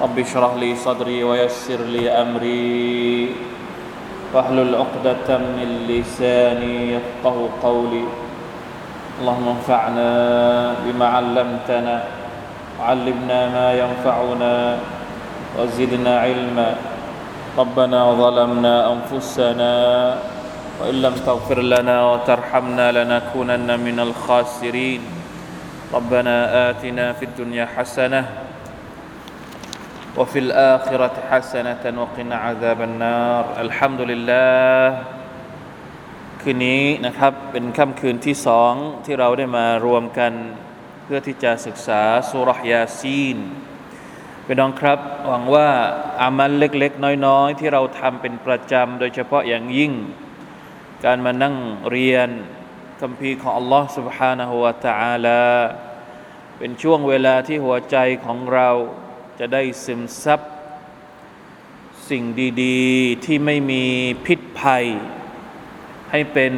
رب اشرح لي صدري ويسر لي أمري. واحلل عقدة من لساني يفقه قولي. اللهم انفعنا بما علمتنا وعلمنا ما ينفعنا وزدنا علما. ربنا ظلمنا أنفسنا وإن لم تغفر لنا وترحمنا لنكونن من الخاسرين. ربنا آتنا في الدنيا حسنة وفي الآخرة حسنة وقنا عذاب النار الحمد لله คืนนี้นะครับเป็นค่ำคืนที่สองที่เราได้มารวมกันเพื่อที่จะศึกษาสุรยาซีนเป็นน้องครับหวังว่าอามัลเล็กๆ น้อยๆ ที่เราทำเป็นประจำโดยเฉพาะอย่างยิ่ง การมานั่งเรียนคำพีของ Allah سبحانه และ تعالى เป็นช่วงเวลาที่หัวใจของเรา จะได้ซึมซับสิ่งดีๆ ที่ไม่มีพิษภัย ให้เป็น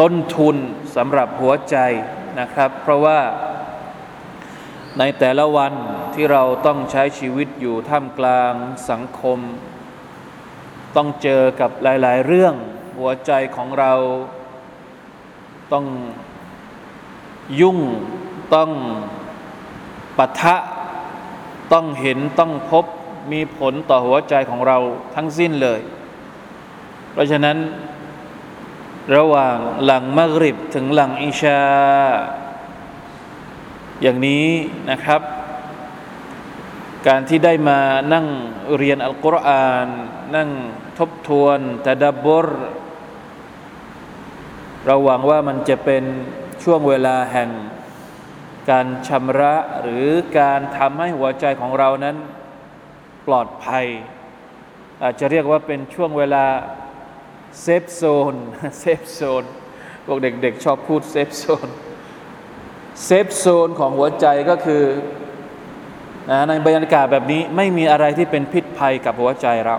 ต้นทุนสำหรับหัวใจนะครับ เพราะว่าในแต่ละวันที่เราต้องใช้ชีวิตอยู่ท่ามกลางสังคม ต้องเจอกับหลาย ๆ เรื่องหัวใจของเราต้องยุ่งต้อง ปะทะต้องเห็นต้องพบมีผลต่อหัวใจของเราทั้งสิ้นเลย เพราะฉะนั้น ระหว่างหลังมักริบถึงหลังอิชา อย่างนี้นะครับ การที่ได้มานั่งเรียนอัลกุรอาน นั่งทบทวนตะดับบรเราหวังว่ามันจะเป็นช่วงเวลาแห่ง การชำระหรือการทำให้หัวใจของเรานั้นปลอดภัย อาจจะเรียกว่าเป็นช่วงเวลาเซฟโซนเซฟโซนพวกเด็กๆชอบพูดเซฟโซนเซฟโซนของหัวใจก็คือนะในบรรยากาศแบบนี้ไม่มีอะไรที่เป็นพิษภัยกับหัวใจเรา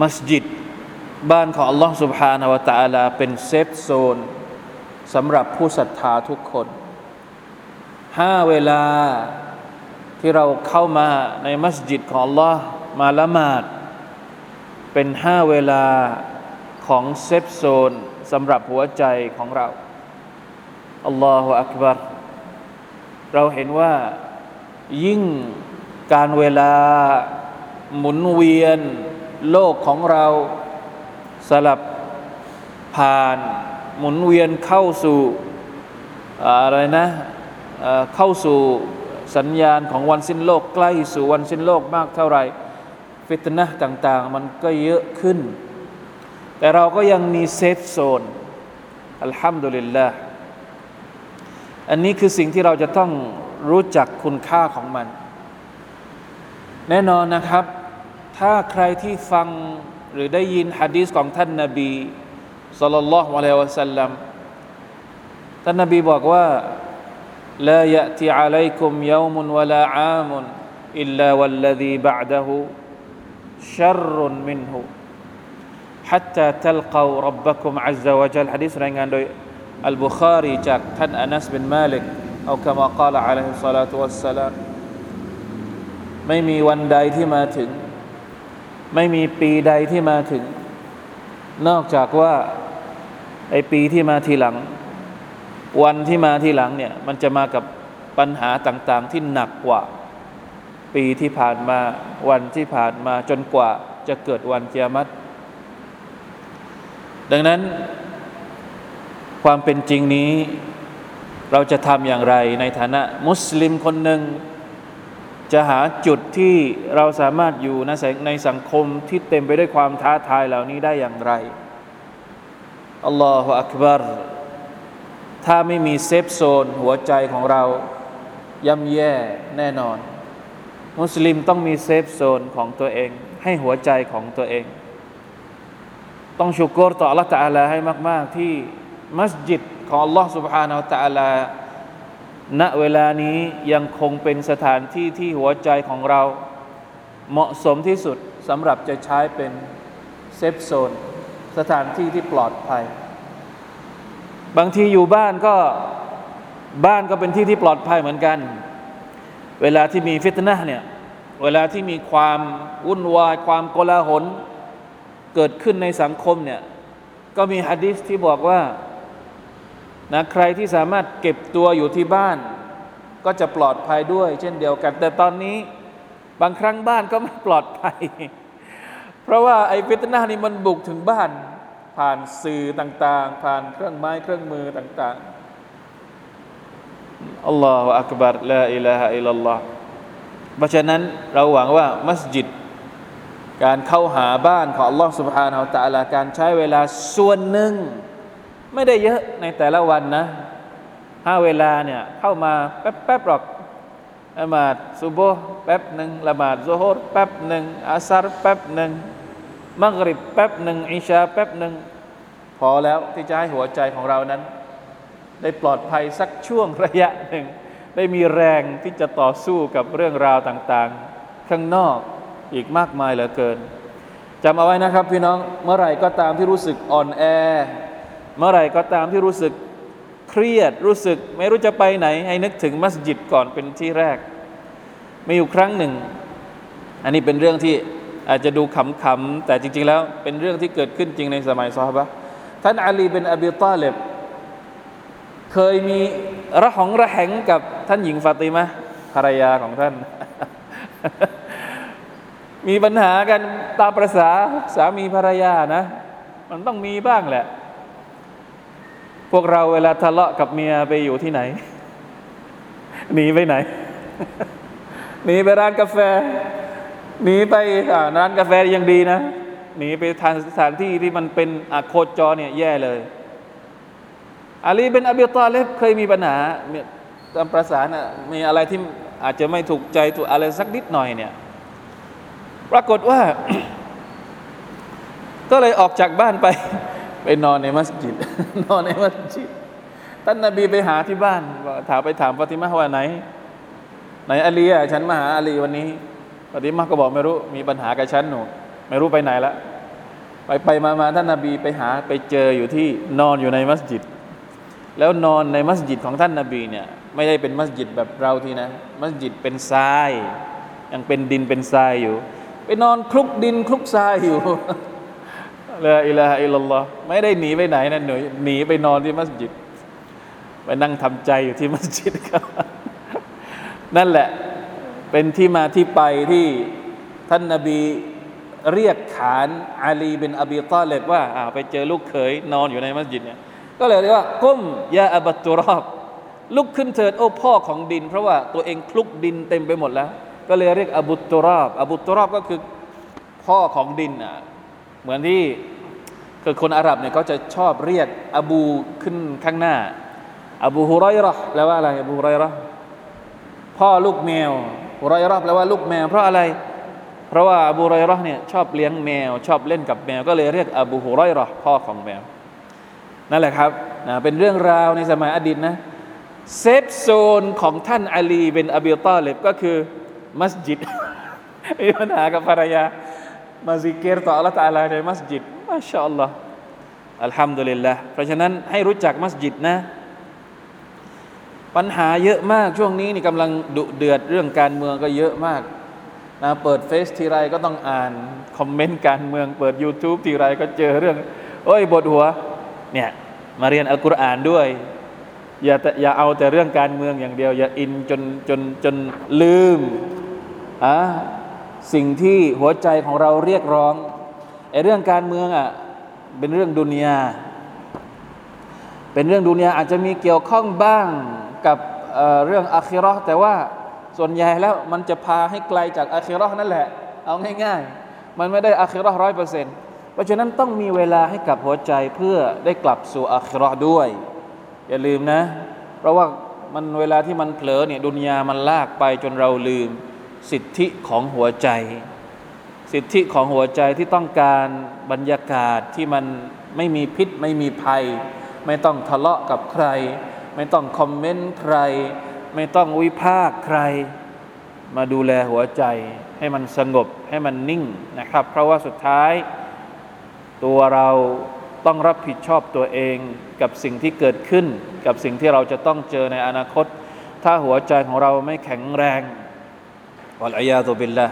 มัสยิดบ้านของ Allah سبحانه และ تعالى เป็นเซฟโซนสำหรับผู้ศรัทธาทุกคน ห้าเวลาที่เราเข้ามาในมัสยิดของ อัลลอฮ์ มาละหมาด เป็นห้าเวลาของเซฟโซนสำหรับหัวใจของเราอัลลอฮฺอักบารเราเห็นว่ายิ่งการเวลาหมุนเวียนโลกของเราสลับผ่านหมุนเวียนเข้าสู่อะไรนะ เข้าสู่สัญญาณของวันสิ้นโลกใกล้สู่วันสิ้นโลกมากเท่าไหร่فتنةต่างๆ มันก็เยอะขึ้น แต่เราก็ยังมี safe zone الحمد للهอันนี้คือสิ่งที่เราจะต้องรู้จักคุณค่าของมัน แน่นอนนะครับ ถ้าใครที่ฟังหรือได้ยินฮะดีษของท่านนาบีصلى الله عليه وسلمท่านนาบีบอกว่า لا يأتي عليكم يوم ولا عام إلا والذي بعده شر منه حتى تلقوا ربكم عز وجل حديث รายงานโดยอัลบุคารีจากท่านอานัสบินมาลิกเอาคำกล่าวอะลัยฮิสซาลาตุวัสสลามไม่มีวันใดที่มาถึง ไม่มีปีใดที่มาถึง นอกจากว่าไอปีที่มาทีหลัง วันที่มาที่หลังเนี่ยมันจะมากับปัญหาต่างๆ ที่หนักกว่า ปีที่ผ่านมาวันที่ผ่านมาจนกว่าจะเกิดวันเกียรติดังนั้น ความเป็นจริงนี้ เราจะทำอย่างไรในฐานะมุสลิมคนหนึ่ง จะหาจุดที่เราสามารถอยู่ในในสังคมที่เต็มไปด้วยความท้าทายเหล่านี้ได้อย่างไรอัลลอฮฺอักบาร ถ้าไม่มี safe zone หัวใจของเราย่ำแย่แน่นอน มุสลิมต้องมี safe zone ของตัวเอง ให้หัวใจของตัวเอง ต้องชุกรต่อ Allah Taala ให้มาก ๆ ที่มัสยิดของ الله سبحانه وتعالى ณเวลานี้ยังคงเป็นสถานที่ที่หัวใจของเรา เหมาะสมที่สุดสำหรับจะใช้เป็น safe zone สถานที่ที่ปลอดภัย บางทีอยู่บ้านก็บ้านก็เป็นที่ที่ปลอดภัยเหมือนกัน เวลาที่มีฟิตนะเนี่ย เวลาที่มีความวุ่นวายความโกลาหล เกิดขึ้นในสังคมเนี่ย ก็มีฮะดิษที่บอกว่านะใครที่สามารถเก็บตัวอยู่ที่บ้าน ก็จะปลอดภัยด้วย เช่นเดียวกัน แต่ตอนนี้บางครั้งบ้านก็ไม่ปลอดภัย เพราะว่าไอ้ฟิตนะนี่มันบุกถึงบ้าน ผ่านสื่อต่างๆ ผ่านเครื่องไม้เครื่องมือต่างๆอัลลอฮฺอักบารละอิลาฮะอิลลัลลอฮ์เพราะฉะนั้นเราหวังว่ามัสยิด การเข้าหาบ้านของอัลลอฮฺสุบฮานาอัลตะลาการใช้เวลาส่วนหนึ่ง ไม่ได้เยอะในแต่ละวันนะห้าเวลาเนี่ยเข้ามาแป๊บแป๊บหรอกละหมาดซุบโบแป๊บหนึ่งละหมาดซุฮุรแป๊บหนึ่งอาซาร์แป๊บหนึ่งมักริบแป๊บหนึ่งอิชาแป๊บหนึ่ง พอแล้วที่จะให้หัวใจของเรานั้น ได้ปลอดภัยสักช่วงระยะหนึ่ง ได้มีแรงที่จะต่อสู้กับเรื่องราวต่างๆ ข้างนอกอีกมากมายเหลือเกินจำเอาไว้นะครับพี่น้องเมื่อไหร่ก็ตามที่รู้สึกอ่อนแอ เมื่อไหร่ก็ตามที่รู้สึกเครียดรู้สึกไม่รู้จะไปไหน ให้นึกถึงมัสยิดก่อนเป็นที่แรก มีอยู่ครั้งหนึ่ง อันนี้เป็นเรื่องที่อาจจะดูขำๆแต่จริง ๆ แล้วเป็นเรื่องที่เกิดขึ้นจริงในสมัยซอฮาบะ ท่านอาลีเป็นอบีตาเลบเคยมีระหองระแหงกับท่านหญิงฟาติมะภรรยาของท่าน มีปัญหากันตามประษาสามีภรรยานะ มันต้องมีบ้างแหละ พวกเราเวลาทะเลาะกับเมียไปอยู่ที่ไหน หนีไปไหน หนีไปร้านกาแฟ หนีไปร้านกาแฟยังดีนะ หนีไปทานสถานที่ที่มันเป็นอโคจรเนี่ยแย่เลย อาลีเป็นอบีตาเลบเคยมีปัญหาตามประสานมีอะไรที่อาจจะไม่ถูกใจตัวอะไรสักนิดหน่อยเนี่ยปรากฏว่า ก็เลยออกจากบ้านไป ไปนอนในมัสยิด นอนในมัสยิดท่านนาบีไปหาที่บ้านถามไปถามฟาติมาว่าไหน ไหนอาลีอะฉันมาหาอาลีวันนี้ฟาติมาก็บอกไม่รู้ มีปัญหากับฉันหนู ไม่รู้ไปไหนละไปไปมามาท่านนาบีไปหาไปเจออยู่ที่นอนอยู่ในมัสยิด แล้วนอนในมัสยิดของท่านนาบีเนี่ยไม่ได้เป็นมัสยิดแบบเราทีนะ มัสยิดเป็นทราย ยังเป็นดินเป็นทรายอยู่ ไปนอนคลุกดินคลุกทรายอยู่ลาอิลาฮะอิลลัลลอฮ์ไม่ได้หนีไปไหนนะหนูหนีไปนอนที่มัสยิด ไปนั่งทำใจอยู่ที่มัสยิดครับ นั่นแหละเป็นที่มาที่ไปที่ท่านนาบี เรียกขานอาลีเป็นอบีตาเลบว่าไปเจอลูกเขยนอนอยู่ในมัสยิดเนี่ยก็เลยเรียกว่าก้มยาอับัตุรอบลุกขึ้นเถิดโอ้พ่อของดิน เพราะว่าตัวเองคลุกดินเต็มไปหมดแล้ว ก็เลยเรียกอบุตุรอบอบุตุรอบก็คือพ่อของดินอะเหมือนที่คือคนอาหรับเนี่ยเขาจะชอบเรียกอบูขึ้นข้างหน้า อบูฮุไรร์แปลว่าอะไรอบูฮุไรร์พ่อลูกแมวฮุไรร์แปลว่าลูกแมวเพราะอะไร เพราะว่าอบูฮุไรร์เนี่ยชอบเลี้ยงแมว ชอบเล่นกับแมว ก็เลยเรียกอบูฮุไรร์พ่อของแมว นั่นแหละครับนะเป็นเรื่องราวในสมัยอดีตนะ safe zone ของท่านอาลีบินอบีตาเลบก็คือมัสยิดมีปัญหากับภรรยามา ذكر ต่อ الله تعالىในมัสยิดما شاء الله الحمد للهเพราะฉะนั้นให้รู้จักมัสยิดนะ ปัญหาเยอะมากช่วงนี้นี่กำลังดุเดือดเรื่องการเมืองก็เยอะมาก นะเปิดเฟซทีไรก็ต้องอ่านคอมเมนต์การเมือง เปิด YouTube ทีไรก็เจอเรื่องโอ้ยบทหัวเนี่ยมาเรียนอัลกุรอานด้วย อย่าอย่าเอาแต่เรื่องการเมืองอย่างเดียว อย่าอินจนจนจนลืมอะสิ่งที่หัวใจของเราเรียกร้องไอ้เรื่องการเมืองอะเป็นเรื่องดุนยาเป็นเรื่องดุนยาอาจจะมีเกี่ยวข้องบ้างกับเเรื่องอาคิรอแต่ว่า ส่วนใหญ่แล้วมันจะพาให้ไกลจากอาคิรอนั่นแหละ เอาง่ายๆ มันไม่ได้อาคิรอร้อยเปอร์เซ็นต์เพราะฉะนั้นต้องมีเวลาให้กับหัวใจเพื่อได้กลับสู่อาคิรอด้วย อย่าลืมนะ เพราะว่ามันเวลาที่มันเผลอเนี่ยดุนยามันลากไปจนเราลืม สิทธิของหัวใจ สิทธิของหัวใจที่ต้องการบรรยากาศที่มันไม่มีพิษไม่มีภัย ไม่ต้องทะเลาะกับใคร ไม่ต้องคอมเมนต์ใคร ไม่ต้องวิพากษ์ใคร มาดูแลหัวใจ ให้มันสงบให้มันนิ่งนะครับ เพราะว่าสุดท้าย ตัวเราต้องรับผิดชอบตัวเองกับสิ่งที่เกิดขึ้น กับสิ่งที่เราจะต้องเจอในอนาคต ถ้าหัวใจของเราไม่แข็งแรงวัลอยาตุบิลละ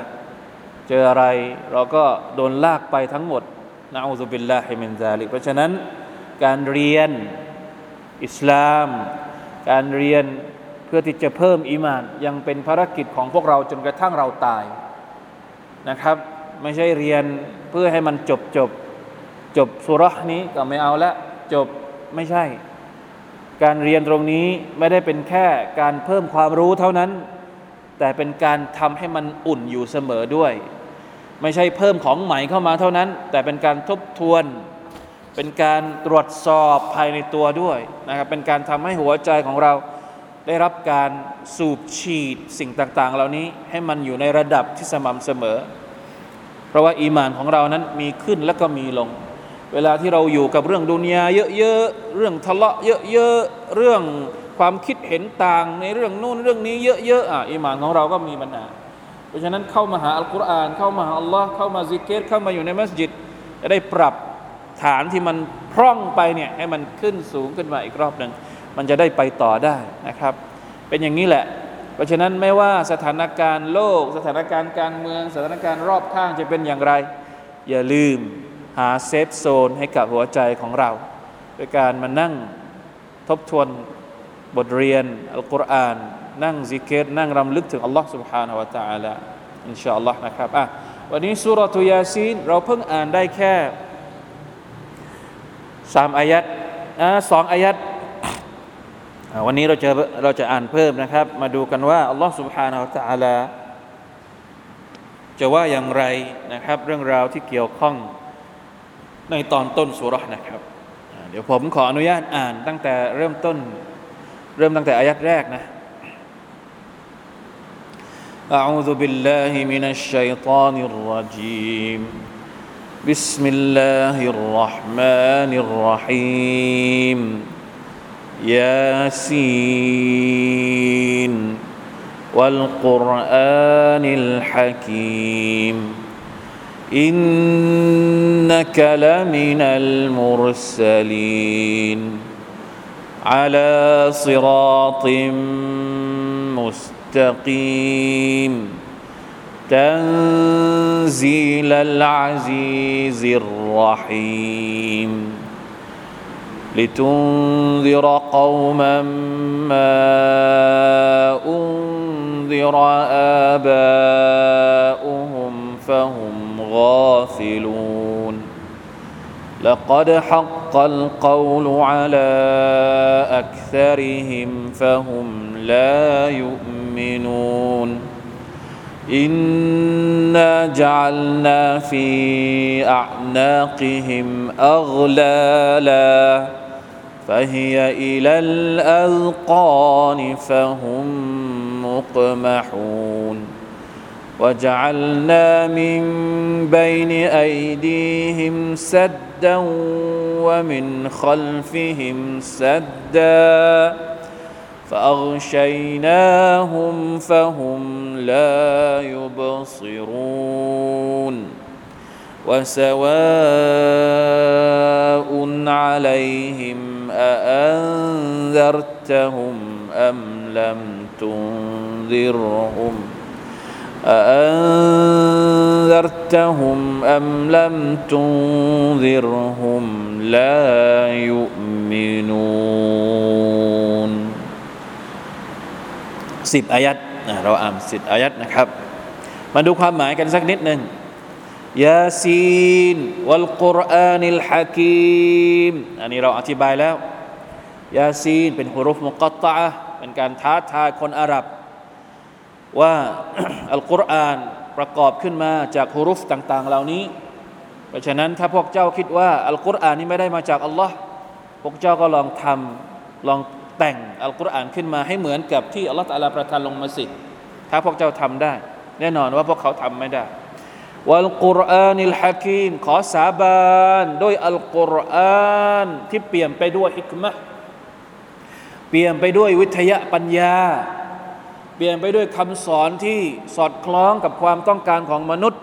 เจออะไรเราก็โดนลากไปทั้งหมดนะอูซุบิลลาฮิมินซาลิกเพราะฉะนั้นการเรียนอิสลาม การเรียน เพื่อที่จะเพิ่มอีมาน ยังเป็นภารกิจของพวกเราจนกระทั่งเราตายนะครับ ไม่ใช่เรียนเพื่อให้มันจบจบจบสุรษนี้ก็ไม่เอาละจบไม่ใช่ การเรียนตรงนี้ไม่ได้เป็นแค่การเพิ่มความรู้เท่านั้น แต่เป็นการทำให้มันอุ่นอยู่เสมอด้วย ไม่ใช่เพิ่มของใหม่เข้ามาเท่านั้น แต่เป็นการทบทวน เป็นการตรวจสอบภายในตัวด้วยนะครับเป็นการทำให้หัวใจของเรา ได้รับการสูบฉีดสิ่งต่างๆ เหล่านี้ให้มันอยู่ในระดับที่สม่ำเสมอ เพราะว่าอีมานของเรานั้นมีขึ้นแล้วก็มีลง เวลาที่เราอยู่กับเรื่องดุนยาเยอะๆเรื่องทะเลาะเยอะๆเรื่องความคิดเห็นต่างในเรื่องนู่นเรื่องนี้เยอะๆอะอิมานของเราก็มีปัญหาเพราะฉะนั้นเข้ามาหาอัลกุรอานเข้ามาหาอัลลอฮ์เข้ามาซิกเกตเข้ามาอยู่ในมัสยิดจะได้ปรับฐานที่มันพร่องไปเนี่ยให้มันขึ้นสูงขึ้นมาอีกรอบหนึ่ง มันจะได้ไปต่อได้นะครับ เป็นอย่างนี้แหละ เพราะฉะนั้นไม่ว่าสถานการณ์โลก สถานการณ์การเมือง สถานการณ์รอบข้างจะเป็นอย่างไร อย่าลืมหาเซฟโซนให้กับหัวใจของเราโดยการมานั่งทบทวนบทเรียนอัลกุรอานนั่งซิกเกตนั่งรำลึกถึงอัลลอฮ์ سبحانه และ تعالى อินชาอัลลอฮ์นะครับอ่ะวันนี้สุรทูยาซีนเราเพิ่งอ่านได้แค่สามอายัดอ่ะสองอายัด วันนี้เราจะเราจะอ่านเพิ่มนะครับ มาดูกันว่าอัลลอฮ์ سبحانه และ تعالى จะว่าอย่างไรนะครับ เรื่องราวที่เกี่ยวข้องในตอนต้นสุรษนะครับ เดี๋ยวผมขออนุญาตอ่านตั้งแต่เริ่มต้น เริ่มตั้งแต่อายัดแรกนะ أعوذ بالله من الشيطان الرجيم بسم الله الرحمن الرحيم ياسين والقرآن الحكيم إنك لمن المرسلين على صراط مستقيم تنزيل العزيز الرحيم لتنذر قوما ما أنذر آباؤهم فهم غافلون. لقد حق القول على أكثرهم فهم لا يؤمنون. إنا جعلنا في أعناقهم أغلالا. فهي إلى الأذقان فهم مقمحون. وجعلنا من بين أيديهم سدا ومن خلفهم سدا فأغشيناهم فهم لا يبصرون. وسواء اانذرتهم ام لم تنذرهم أأنذرتهم أم لم تنذرهم لا يؤمنون สิบอายัดเราอ่านสิบอายัดนะครับ มาดูความหมายกันสักนิดหนึ่งยาซีนวัลกุรอานิลฮะกีมอันนี้เราอธิบายแล้ว ยาซีนเป็นฮุรุฟมุกตะเป็นการท้าทายคนอาหรับ ว่าอัลกุรอานประกอบขึ้นมาจากฮุรุฟต่าง ๆ เหล่านี้ เพราะฉะนั้นถ้าพวกเจ้าคิดว่าอัลกุรอานนี้ไม่ได้มาจากอัลลอฮ์พวกเจ้าก็ลองทำลองแต่งอัลกุรอานขึ้นมาให้เหมือนกับที่อัลลอฮ์ตะลาประทานลงมาสิ ถ้าพวกเจ้าทำได้ แน่นอนว่าพวกเขาทำไม่ได้วัลกุรอานิลฮะกีมขอสาบานด้วยอัลกุรอานที่เปลี่ยนไปด้วยฮิกมะ เปลี่ยนไปด้วยวิทยาปัญญา เปลี่ยนไปด้วยคำสอนที่สอดคล้องกับความต้องการของมนุษย์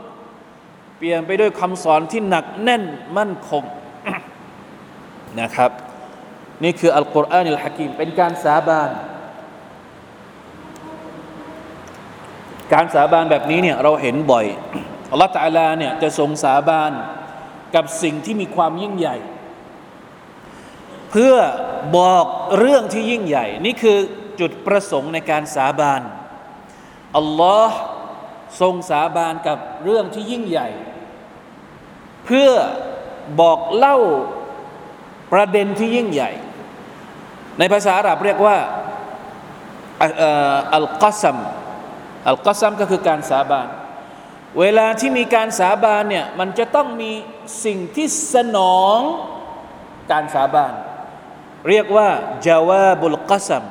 เปลี่ยนไปด้วยคำสอนที่หนักแน่นมั่นคงนะครับ นี่คืออัลกุรอานิลฮะกีมเป็นการสาบาน การสาบานแบบนี้เนี่ยเราเห็นบ่อยอัลลอฮฺตาลาเนี่ยจะทรงสาบานกับสิ่งที่มีความยิ่งใหญ่ พื่อบอกเรื่องที่ยิ่งใหญ่ นี่คือจุดประสงค์ในการสาบานอัลลอฮ์ทรงสาบานกับเรื่องที่ยิ่งใหญ่ เพื่อบอกเล่าประเด็นที่ยิ่งใหญ่ ในภาษาอาหรับเรียกว่าอัลกัซัมอัลกัซัมก็คือการสาบาน เวลาที่มีการสาบานเนี่ยมันจะต้องมีสิ่งที่สนองการสาบาน เรียกว่าจาวาบุลกัซัม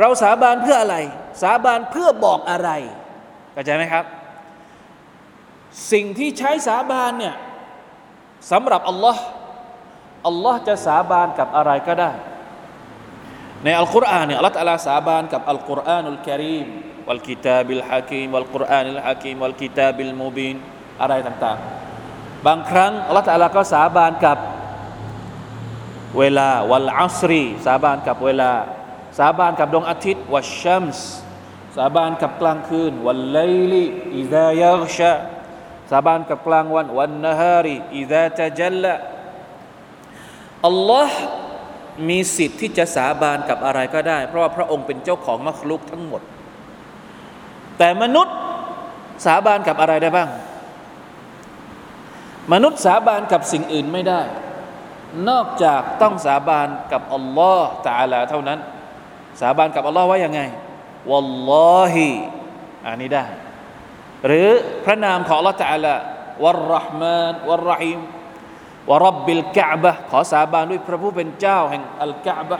เราสาบานเพื่ออะไร สาบานเพื่อบอกอะไรเข้าใจไหมครับ สิ่งที่ใช้สาบานเนี่ยสำหรับอัลลอฮ์อัลลอฮ์จะสาบานกับอะไรก็ได้ ในอัลกุรอานเนี่ยอัลลอฮ์ตะลาสาบานกับอัลกุรอานุลกิริมวัลกิตาบิลฮะกีมวัลกุรอานิลฮะกีมวัลกิตาบิลมูบินอะไรต่างๆ บางครั้งالله تعالىก็สาบานกับ เวลาوالعصر สาบานกับเวลา สาบานกับดวงอาทิตย์والشمسสาบานกับกลางคืนوالليل إذا يغشىสาบานกับกลางวันوالنهار إذا تجلىอัลลอฮ์มีสิทธิ์ที่จะสาบานกับอะไรก็ได้ เพราะว่าพระองค์เป็นเจ้าของمخلوقทั้งหมด แต่มนุษย์สาบานกับอะไรได้บ้าง มนุษย์สาบานกับสิ่งอื่นไม่ได้ นอกจากต้องสาบานกับอัลลอฮ์ตาลาเท่านั้น สาบานกับอัลลอฮ์ว่ายังไงวัลลอฮิอันนี้ได้ หรือพระนามของอัลลอฮ์ตาลาวัลรหมานวัลรหิมวรับบิลกะบะขอสาบานด้วยพระผู้เป็นเจ้าแห่งอัลกะบะ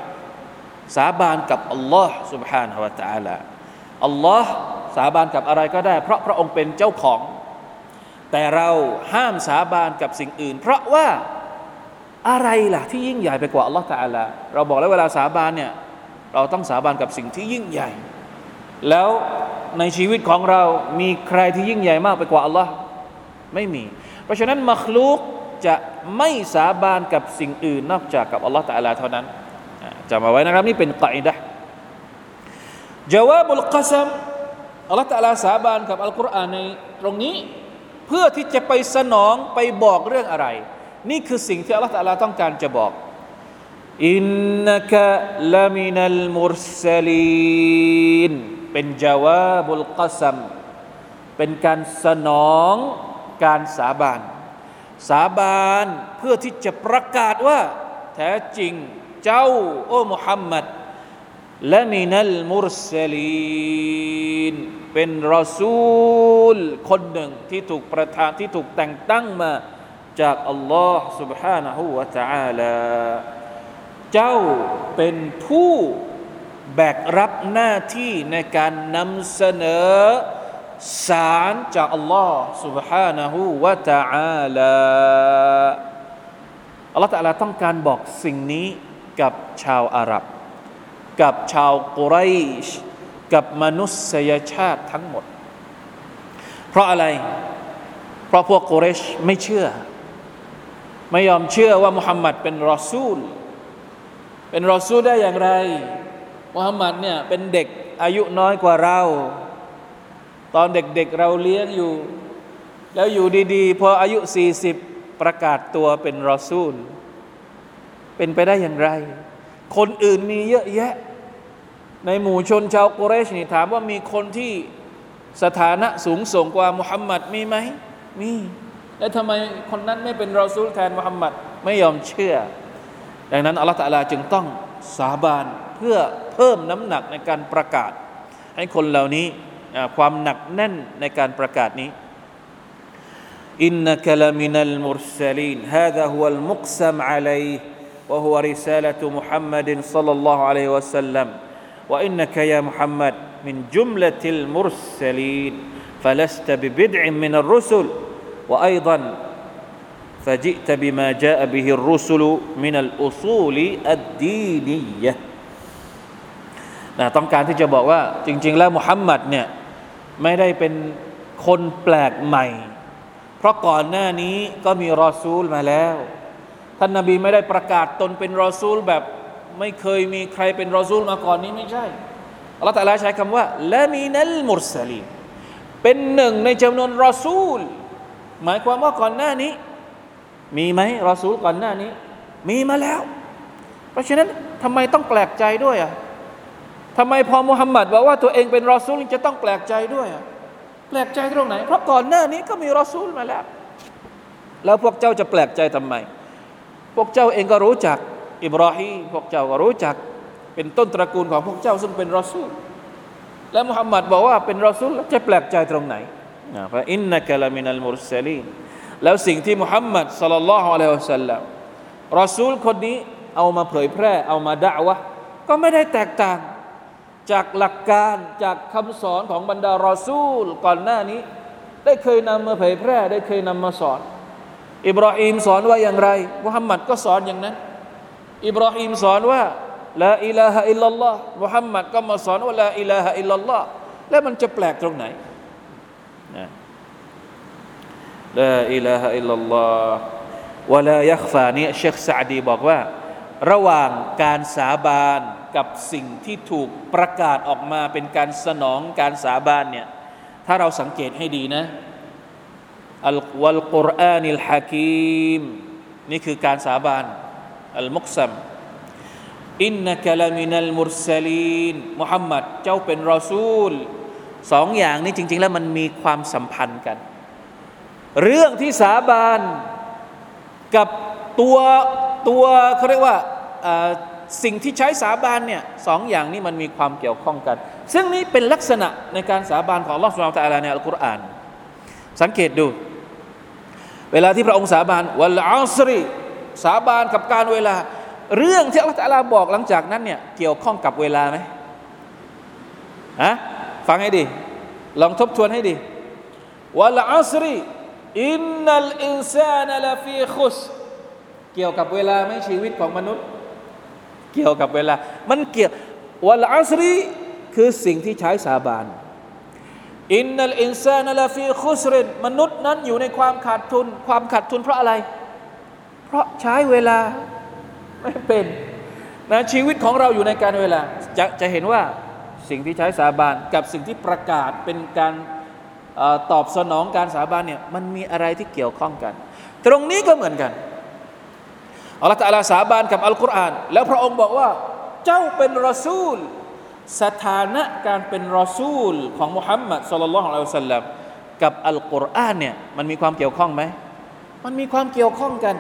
สาบานกับอัลลอฮ์ سبحانه และ تعالى อัลลอฮ์สาบานกับอะไรก็ได้ เพราะพระองค์เป็นเจ้าของ แต่เราห้ามสาบานกับสิ่งอื่น เพราะว่า อะไรล่ะที่ยิ่งใหญ่ไปกว่าอัลลอฮฺตาลาเราบอกแล้วเวลาสาบานเนี่ยเราต้องสาบานกับสิ่งที่ยิ่งใหญ่ แล้วในชีวิตของเรามีใครที่ยิ่งใหญ่มากไปกว่าอัลลอฮ์ไม่มี เพราะฉะนั้นมัคลูกจะไม่สาบานกับสิ่งอื่นนอกจากกับอัลลอฮฺตาลาเท่านั้นจำเอาไว้นะครับนี่เป็นกอิดะจาวาบุลกัซัมอัลลอฮฺตะลาสาบานกับอัลกุรอานในตรงนี้ เพื่อที่จะไปสนองไปบอกเรื่องอะไร นี่คือสิ่งที่อัลลอฮฺตะลาต้องการจะบอกอินนักลามินัลมุรสลีนเป็นจาวาบุลกัซัมเป็นการสนองการสาบาน สาบานเพื่อที่จะประกาศว่า แท้จริงเจ้า โอ้มุฮัมมัดละมินัลมุรสลีนเป็นรอซูล คนหนึ่งที่ถูกประทานที่ถูกแต่งตั้งมา จากอัลลอฮ์ سبحانه และ تعالى เจ้าเป็นผู้แบกรับหน้าที่ในการนำเสนอสารจากอัลลอฮ์ سبحانه และ تعالى อัลลอฮ์ تعالى ต้องการบอกสิ่งนี้กับชาวอาหรับ กับชาวกุไรชกับมนุษยชาติทั้งหมด เพราะอะไร เพราะพวกกุเรชไม่เชื่อ ไม่ยอมเชื่อว่ามุฮัมมัดเป็นรอซูล เป็นรอซูลได้อย่างไรมุฮัมมัดเนี่ยเป็นเด็กอายุน้อยกว่าเรา ตอนเด็กๆเเราเลี้ยงอยู่ แล้วอยู่ดีๆ พออายุ 40 ประกาศตัวเป็นรอซูล เป็นไปได้อย่างไร คนอื่นมีเยอะแยะ ในหมู่ชนชาวกุเรชนี่ถามว่ามีคนที่สถานะสูงส่งกว่ามุฮัมมัดมีไหมมี แล้วทำไมคนนั้นไม่เป็นรอซูลแทนมุฮัมมัดไม่ยอมเชื่อ ดังนั้นอัลลอฮฺตะลาจึงต้องสาบานเพื่อเพิ่มน้ำหนักในการประกาศ ให้คนเหล่านี้ความหนักแน่นในการประกาศนี้อินนักลามินัลมุรสลีน هذا هو المقسم عليه وهو رسالة محمد صلى الله عليه وسلم وإنك يا محمد من جملة المرسلين فلست ببدع من الرسل وأيضا فجئت بما جاء به الرسل من الأصول الدينية นะต้องการที่จะบอกว่าจริง ๆ แล้วมุฮัมมัดเนี่ยไม่ได้เป็นคนแปลกใหม่ เพราะก่อนหน้านี้ก็มีรอซูลมาแล้ว ท่านนาบีไม่ได้ประกาศตนเป็นรอซูลแบบไม่เคยมีใครเป็นรอซูลมาก่อนนี้ไม่ใช่อัลลอฮฺตะลาใช้คำว่าละมีนัลมุรสลีเป็นหนึ่งในจำนวนรอซูล หมายความว่าก่อนหน้านี้ มีไหมรอซูลก่อนหน้านี้ มีมาแล้ว เพราะฉะนั้นทำไมต้องแปลกใจด้วยอะทำไมพอมุฮัมมัดบอกว่าตัวเองเป็นรอซูลจะต้องแปลกใจด้วยอะแปลกใจตรงไหน เพราะก่อนหน้านี้ก็มีรอซูลมาแล้ว แล้วพวกเจ้าจะแปลกใจทำไม พวกเจ้าเองก็รู้จัก อิบราฮิมพวกเจ้าก็รู้จัก เป็นต้นตระกูลของพวกเจ้าซึ่งเป็นรอซูลและมุฮัมมัดบอกว่าเป็นรอซูลจะแปลกใจตรงไหน พระอินนักลามินัลมุรสลีนแล้วสิ่งที่มุฮัมมัดสัลลัลลอฮุอะลัยฮิวะสัลลัมรอซูลคนนี้เอามาเผยแพร่ เอามาด่าวะก็ไม่ได้แตกต่าง จากหลักการจากคำสอนของบรรดารอซูลก่อนหน้านี้ ได้เคยนำมาเผยแพร่ ได้เคยนำมาสอน อิบราฮิมสอนว่าอย่างไรมุฮัมมัดก็สอนอย่างนั้น อิบราฮิมสอนว่าلا إله إلا الله มุฮัมมัดก็มาสอนว่าلا إله إلا الله แล้วมันจะแปลกตรงไหนนะ لا إله إلا الله ولا يخفى นี่เชคซาดีบอกว่า ระหว่างการสาบานกับสิ่งที่ถูกประกาศออกมาเป็นการสนองการสาบานเนี่ยถ้าเราสังเกตให้ดีนะอัลวัลกุรอานิลฮะกีมนี่คือการสาบานอัลมุกซัมอินนักลามินัลมุรสลีนมุฮัมมัดเจ้าเป็นรอซูลสองอย่างนี้จริง ๆ แล้วมันมีความสัมพันธ์กัน เรื่องที่สาบานกับตัวตัวเขาเรียกว่าสิ่งที่ใช้สาบานเนี่ยสองอย่างนี้มันมีความเกี่ยวข้องกัน ซึ่งนี้เป็นลักษณะในการสาบานของลอสวาตาลาในอัลกุรอาน สังเกตดู เวลาที่พระองค์สาบานวัลอัสรีสาบานกับการเวลา เรื่องที่อัลลอฮฺบอกหลังจากนั้นเนี่ยเกี่ยวข้องกับเวลาไหมฮะฟังให้ดี ลองทบทวนให้ดีวัลอัสรี อินนัลอินซานลฟีคุสเกี่ยวกับเวลาไหมชีวิตของมนุษย์ เกี่ยวกับเวลา มันเกี่ยววัลอัสรีคือสิ่งที่ใช้สาบานอินนัลอินซานลฟีคุสรินมนุษย์นั้นอยู่ในความขาดทุน ความขาดทุนเพราะอะไร เพราะใช้เวลาไม่เป็นนะชีวิตของเราอยู่ในการเวลาจะจะเห็นว่าสิ่งที่ใช้สาบานกับสิ่งที่ประกาศเป็นการ ตอบสนองการสาบานเนี่ยมันมีอะไรที่เกี่ยวข้องกัน ตรงนี้ก็เหมือนกันอัลลอฮฺตะลาสาบานกับอัลกุรอานแล้วพระองค์บอกว่าเจ้าเป็นรอซูล สถานะการเป็นรอซูลของมุฮัมมัดสุลลัลลอฮุอะลัยฮิวสัลลัมกับอัลกุรอานเนี่ยมันมีความเกี่ยวข้องไหมมันมีความเกี่ยวข้องกัน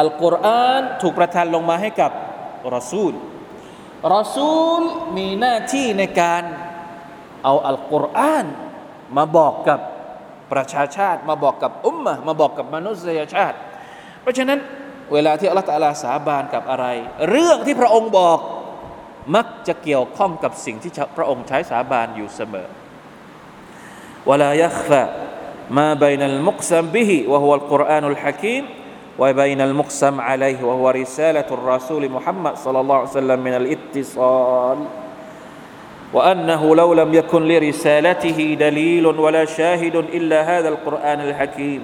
อัลกุรอานถูกประทานลงมาให้กับรอซูลรอซูลมีหน้าที่ในการเอาอัลกุรอาน มาบอกกับประชาชาติ มาบอกกับอุมมะมาบอกกับมนุษยชาติ เพราะฉะนั้นเวลาที่อัลลอฮฺตะลาสาบานกับอะไร เรื่องที่พระองค์บอกมักจะเกี่ยวข้องกับสิ่งที่พระองค์ใช้สาบานอยู่เสมอ ولا يخفى ما بين المقسم به وهو القرآن الحكيم وبين المقسم عليه وهو رسالة الرسول محمد صلى الله عليه وسلم من الاتصال وأنه لو لم يكن لرسالته دليل ولا شاهد إلا هذا القرآن الحكيم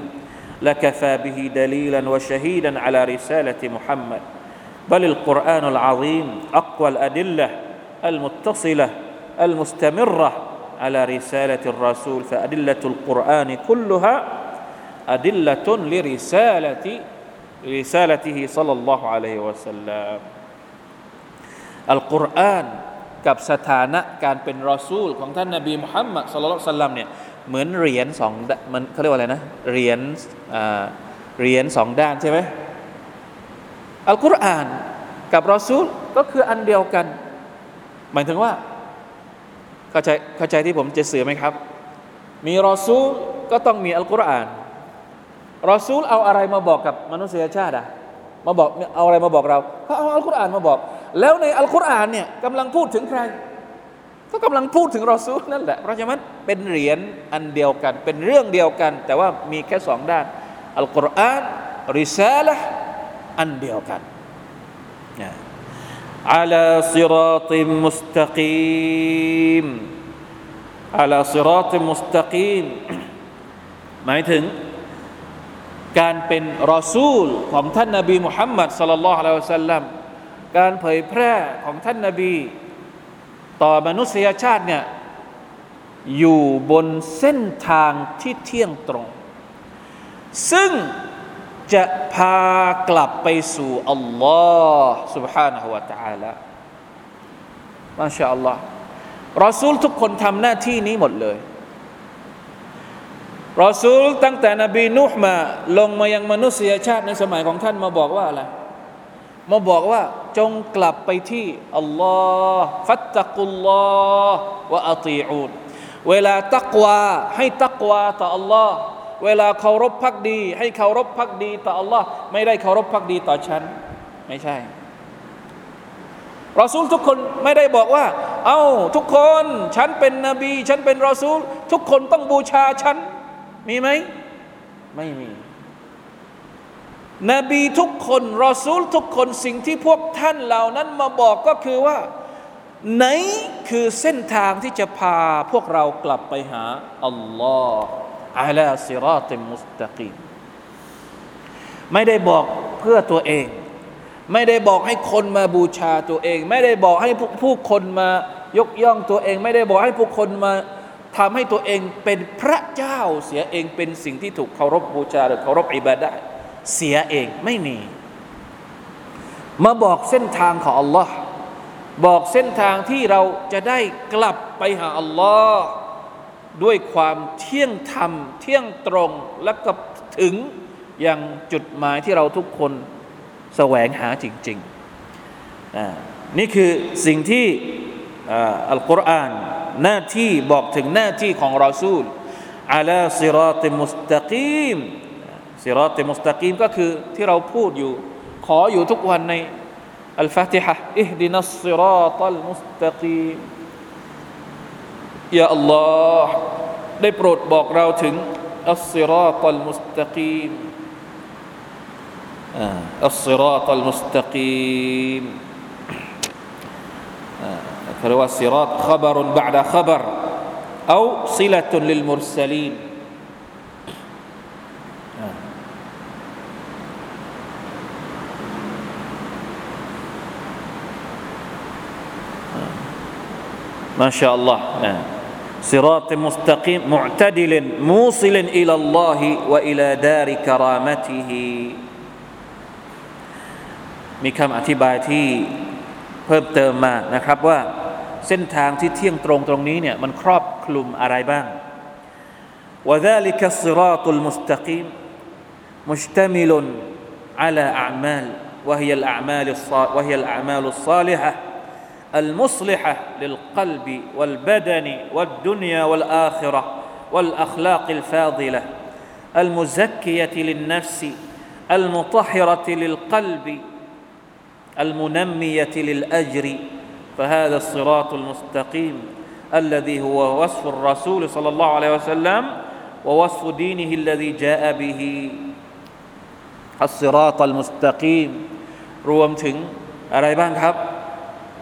لكفى به دليلا وشهيدا على رسالة محمد. بل القرآن العظيم أقوى الأدلة المتصلة المستمرة على رسالة الرسول فأدلة القرآن كلها أدلة لرسالة رسالته صلى الله عليه وسلم. القرآن กับสถานะการเป็นรอซูลของท่านนาบีมุฮัมมัดสุลลัลสัลลัมเนี่ยเหมือนเหรียญสองมันเขาเรียกว่าอะไรนะเหรียญเหรียญสองด้านใช่ไหมอัลกุรอานกับรอซูลก็คืออันเดียวกัน หมายถึงว่าเข้าใจเข้าใจที่ผมจะสื่อไหมครับ มีรอซูลก็ต้องมีอัลกุรอานรอซูลเอาอะไรมาบอกกับมนุษยชาติอะมาบอกเอาอะไรมาบอกเราเขาเอาอัลกุรอานมาบอก แล้วในอัลกุรอานเนี่ยกำลังพูดถึงใคร ก็กำลังพูดถึงรอซูลนั่นแหละเพราะฉะนั้นเป็นเหรียญอันเดียวกัน เป็นเรื่องเดียวกัน แต่ว่ามีแค่สองด้านอัลกุรอานริซาละอันเดียวกันนะอัลาซิรอติมุสตะกีมอัลาซิรอติมุสตะกีมหมายถึงการเป็นรอซูลของท่านนบีมุฮัมมัดสลลัลลอฮุอะลัยฮิวะสัลลัม การเผยแพร่ของท่านนบี ต่อมนุษยชาติเนี่ยอยู่บนเส้นทางที่เที่ยงตรง ซึ่งจะพากลับไปสู่อัลลอฮ์ سبحانه และ تعالى มาชาอัลลอฮ์รอซูลทุกคนทำหน้าที่นี้หมดเลยรอซูลตั้งแต่นบีนุฮ์มา ลงมายังมนุษยชาติในสมัยของท่านมาบอกว่าอะไร มาบอกว่าจงกลับไปที่อัลลอฮ์ฟัตตะกุลลอฮ์วะอัตีอูนเวลาตักวาให้ตักวาต่ออัลลอฮ์เวลาเคารพพักดี ให้เคารพพักดีต่ออัลลอฮ์ไม่ได้เคารพพักดีต่อฉัน ไม่ใช่รอซูลทุกคนไม่ได้บอกว่า เอา้าทุกคนฉันเป็นนบี ฉันเป็นรอซูล ทุกคนต้องบูชาฉัน มีไหม ไม่มี นบีทุกคนรอซูลทุกคนสิ่งที่พวกท่านเหล่านั้นมาบอกก็คือว่า ไหนคือเส้นทางที่จะพาพวกเรากลับไปหาอัลลอฮ์อาลาซิรอติมุสตะกีมไม่ได้บอกเพื่อตัวเอง ไม่ได้บอกให้คนมาบูชาตัวเอง ไม่ได้บอกให้ผู้คนมายกย่องตัวเอง ไม่ได้บอกให้ผู้คนมาทำให้ตัวเองเป็นพระเจ้าเสียเองเป็นสิ่งที่ถูกเคารพบูชาหรือเคารพอิบาดะ เสียเองไม่มี มาบอกเส้นทางของอัลลอฮ์บอกเส้นทางที่เราจะได้กลับไปหาอัลลอฮ์ด้วยความเที่ยงธรรม เที่ยงตรงและก็ถึงอย่างจุดหมายที่เราทุกคนแสวงหาจริงๆ นี่คือสิ่งที่อัลกุรอานหน้าที่บอกถึงหน้าที่ของรอซูลอาลาซิรอติมุสตะกีม ซิรอติมุสตะกีมก็คือที่เราพูดอยู่ ขออยู่ทุกวันในอัลฟาติฮะอิฮดินัสซิรอตัลมุสตะกีมยาอัลลอฮ์ได้โปรดบอกเราถึงอัสซิรอตัลมุสตะกีมอัสซิรอตัลมุสตะกีมเขาเรียกว่า صراط خبر بعد خبر أو صلة للمرسلين ما شاء الله صراط مستقيم معتدل موصل إلى الله وإلى دار كرامته มีคำอธิบายที่เพิ่มเติมมานะครับว่าเส้นทางที่เที่ยงตรงตรงนี้เนี่ยมันครอบคลุมอะไรบ้าง وذلك الصراط المستقيم مشتمل على أعمال وهي الأعمال وهي الأعمال الصالحة المصلحة للقلب والبدن والدنيا والآخرة والأخلاق الفاضلة المزكية للنفس المطهرة للقلب المنمية للأجر فهذا الصراط المستقيم الذي هو وصف الرسول صلى الله عليه وسلم ووصف دينه الذي جاء به الصراط المستقيم รวมถึงอะไรบ้างครับ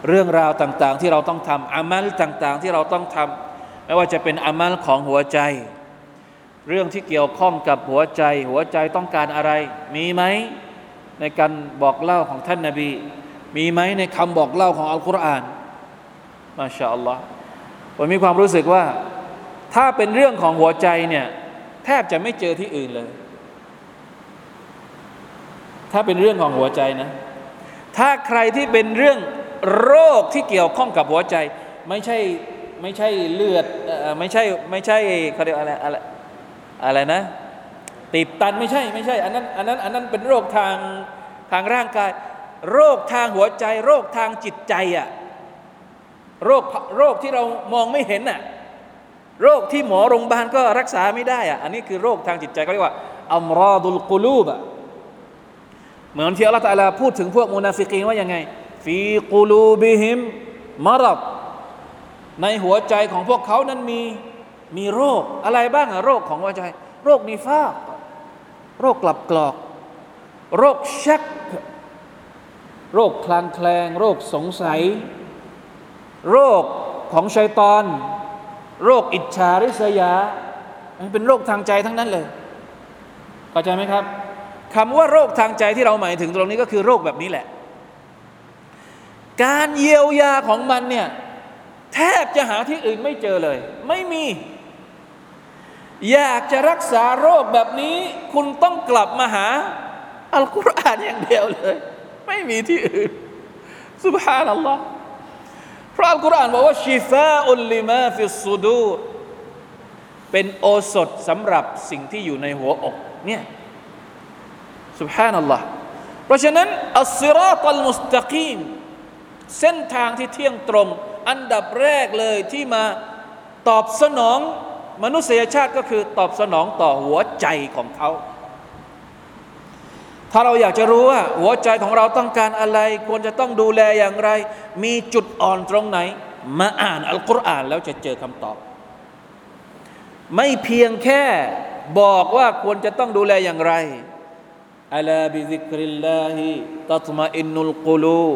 เรื่องราวต่างๆ ที่เราต้องทำอามัลต่างๆ ที่เราต้องทำไม่ว่าจะเป็นอามัลของหัวใจ เรื่องที่เกี่ยวข้องกับหัวใจ หัวใจต้องการอะไร มีไหมในการบอกเล่าของท่านนาบี มีไหมในคำบอกเล่าของอัลกุรอานมาชาอัลลอฮ์ผมมีความรู้สึกว่า ถ้าเป็นเรื่องของหัวใจเนี่ยแทบจะไม่เจอที่อื่นเลย ถ้าเป็นเรื่องของหัวใจนะ ถ้าใครที่เป็นเรื่อง โรคที่เกี่ยวข้องกับหัวใจ ไม่ใช่ไม่ใช่เลือดไม่ใช่ไม่ใช่เขาเรียกอะไรอะไรอะไรนะตีบตันไม่ใช่ไม่ใช่อันนั้นอันนั้นอันนั้นเป็นโรคทางทางร่างกาย โรคทางหัวใจ โรคทางจิตใจอะ่ะโรคโรคที่เรามองไม่เห็นอะโรคที่หมอโรงพยาบาลก็รักษาไม่ได้อะอันนี้คือโรคทางจิตใจเขาเรียกว่าอัมรอดุลกุลูบะเหมือนที่อัลลอฮฺพูดถึงพวกมุนาฟิกีนว่ายังไง ฟีกูลูบิฮิมมารดในหัวใจของพวกเขานั้นมีมีโรคอะไรบ้างอะโรคของหัวใจ โรคนิฟาโรคกลับกรอก โรคชัก โรคคลางแคลง โรคสงสัย โรคของชัยตอน โรคอิจฉาริษยา มันเป็นโรคทางใจทั้งนั้นเลยเข้าใจไหมครับคำว่าโรคทางใจที่เราหมายถึงตรงนี้ก็คือโรคแบบนี้แหละ การเยียวยาของมันเนี่ยแทบจะหาที่อื่นไม่เจอเลย ไม่มี อยากจะรักษาโรคแบบนี้ คุณต้องกลับมาหา อัลกุรอานอย่างเดียวเลย ไม่มีที่อื่นسبحان الله เพราะอัลกุรอานบอกว่าشفاء لما في الصدورเป็นโอสถสำหรับสิ่งที่อยู่ในหัวอกเนี่ยسبحان الله เพราะฉะนั้น الصراط المستقيم เส้นทางที่เที่ยงตรง อันดับแรกเลยที่มาตอบสนองมนุษยชาติก็คือตอบสนองต่อหัวใจของเขา ถ้าเราอยากจะรู้ว่า หัวใจของเราต้องการอะไร ควรจะต้องดูแลอย่างไร มีจุดอ่อนตรงไหน มาอ่านอัลกุรอานแล้วจะเจอคำตอบ ไม่เพียงแค่บอกว่าควรจะต้องดูแลอย่างไรอัลาบิซิกริลลาฮิตัตมาอินนุลกุลู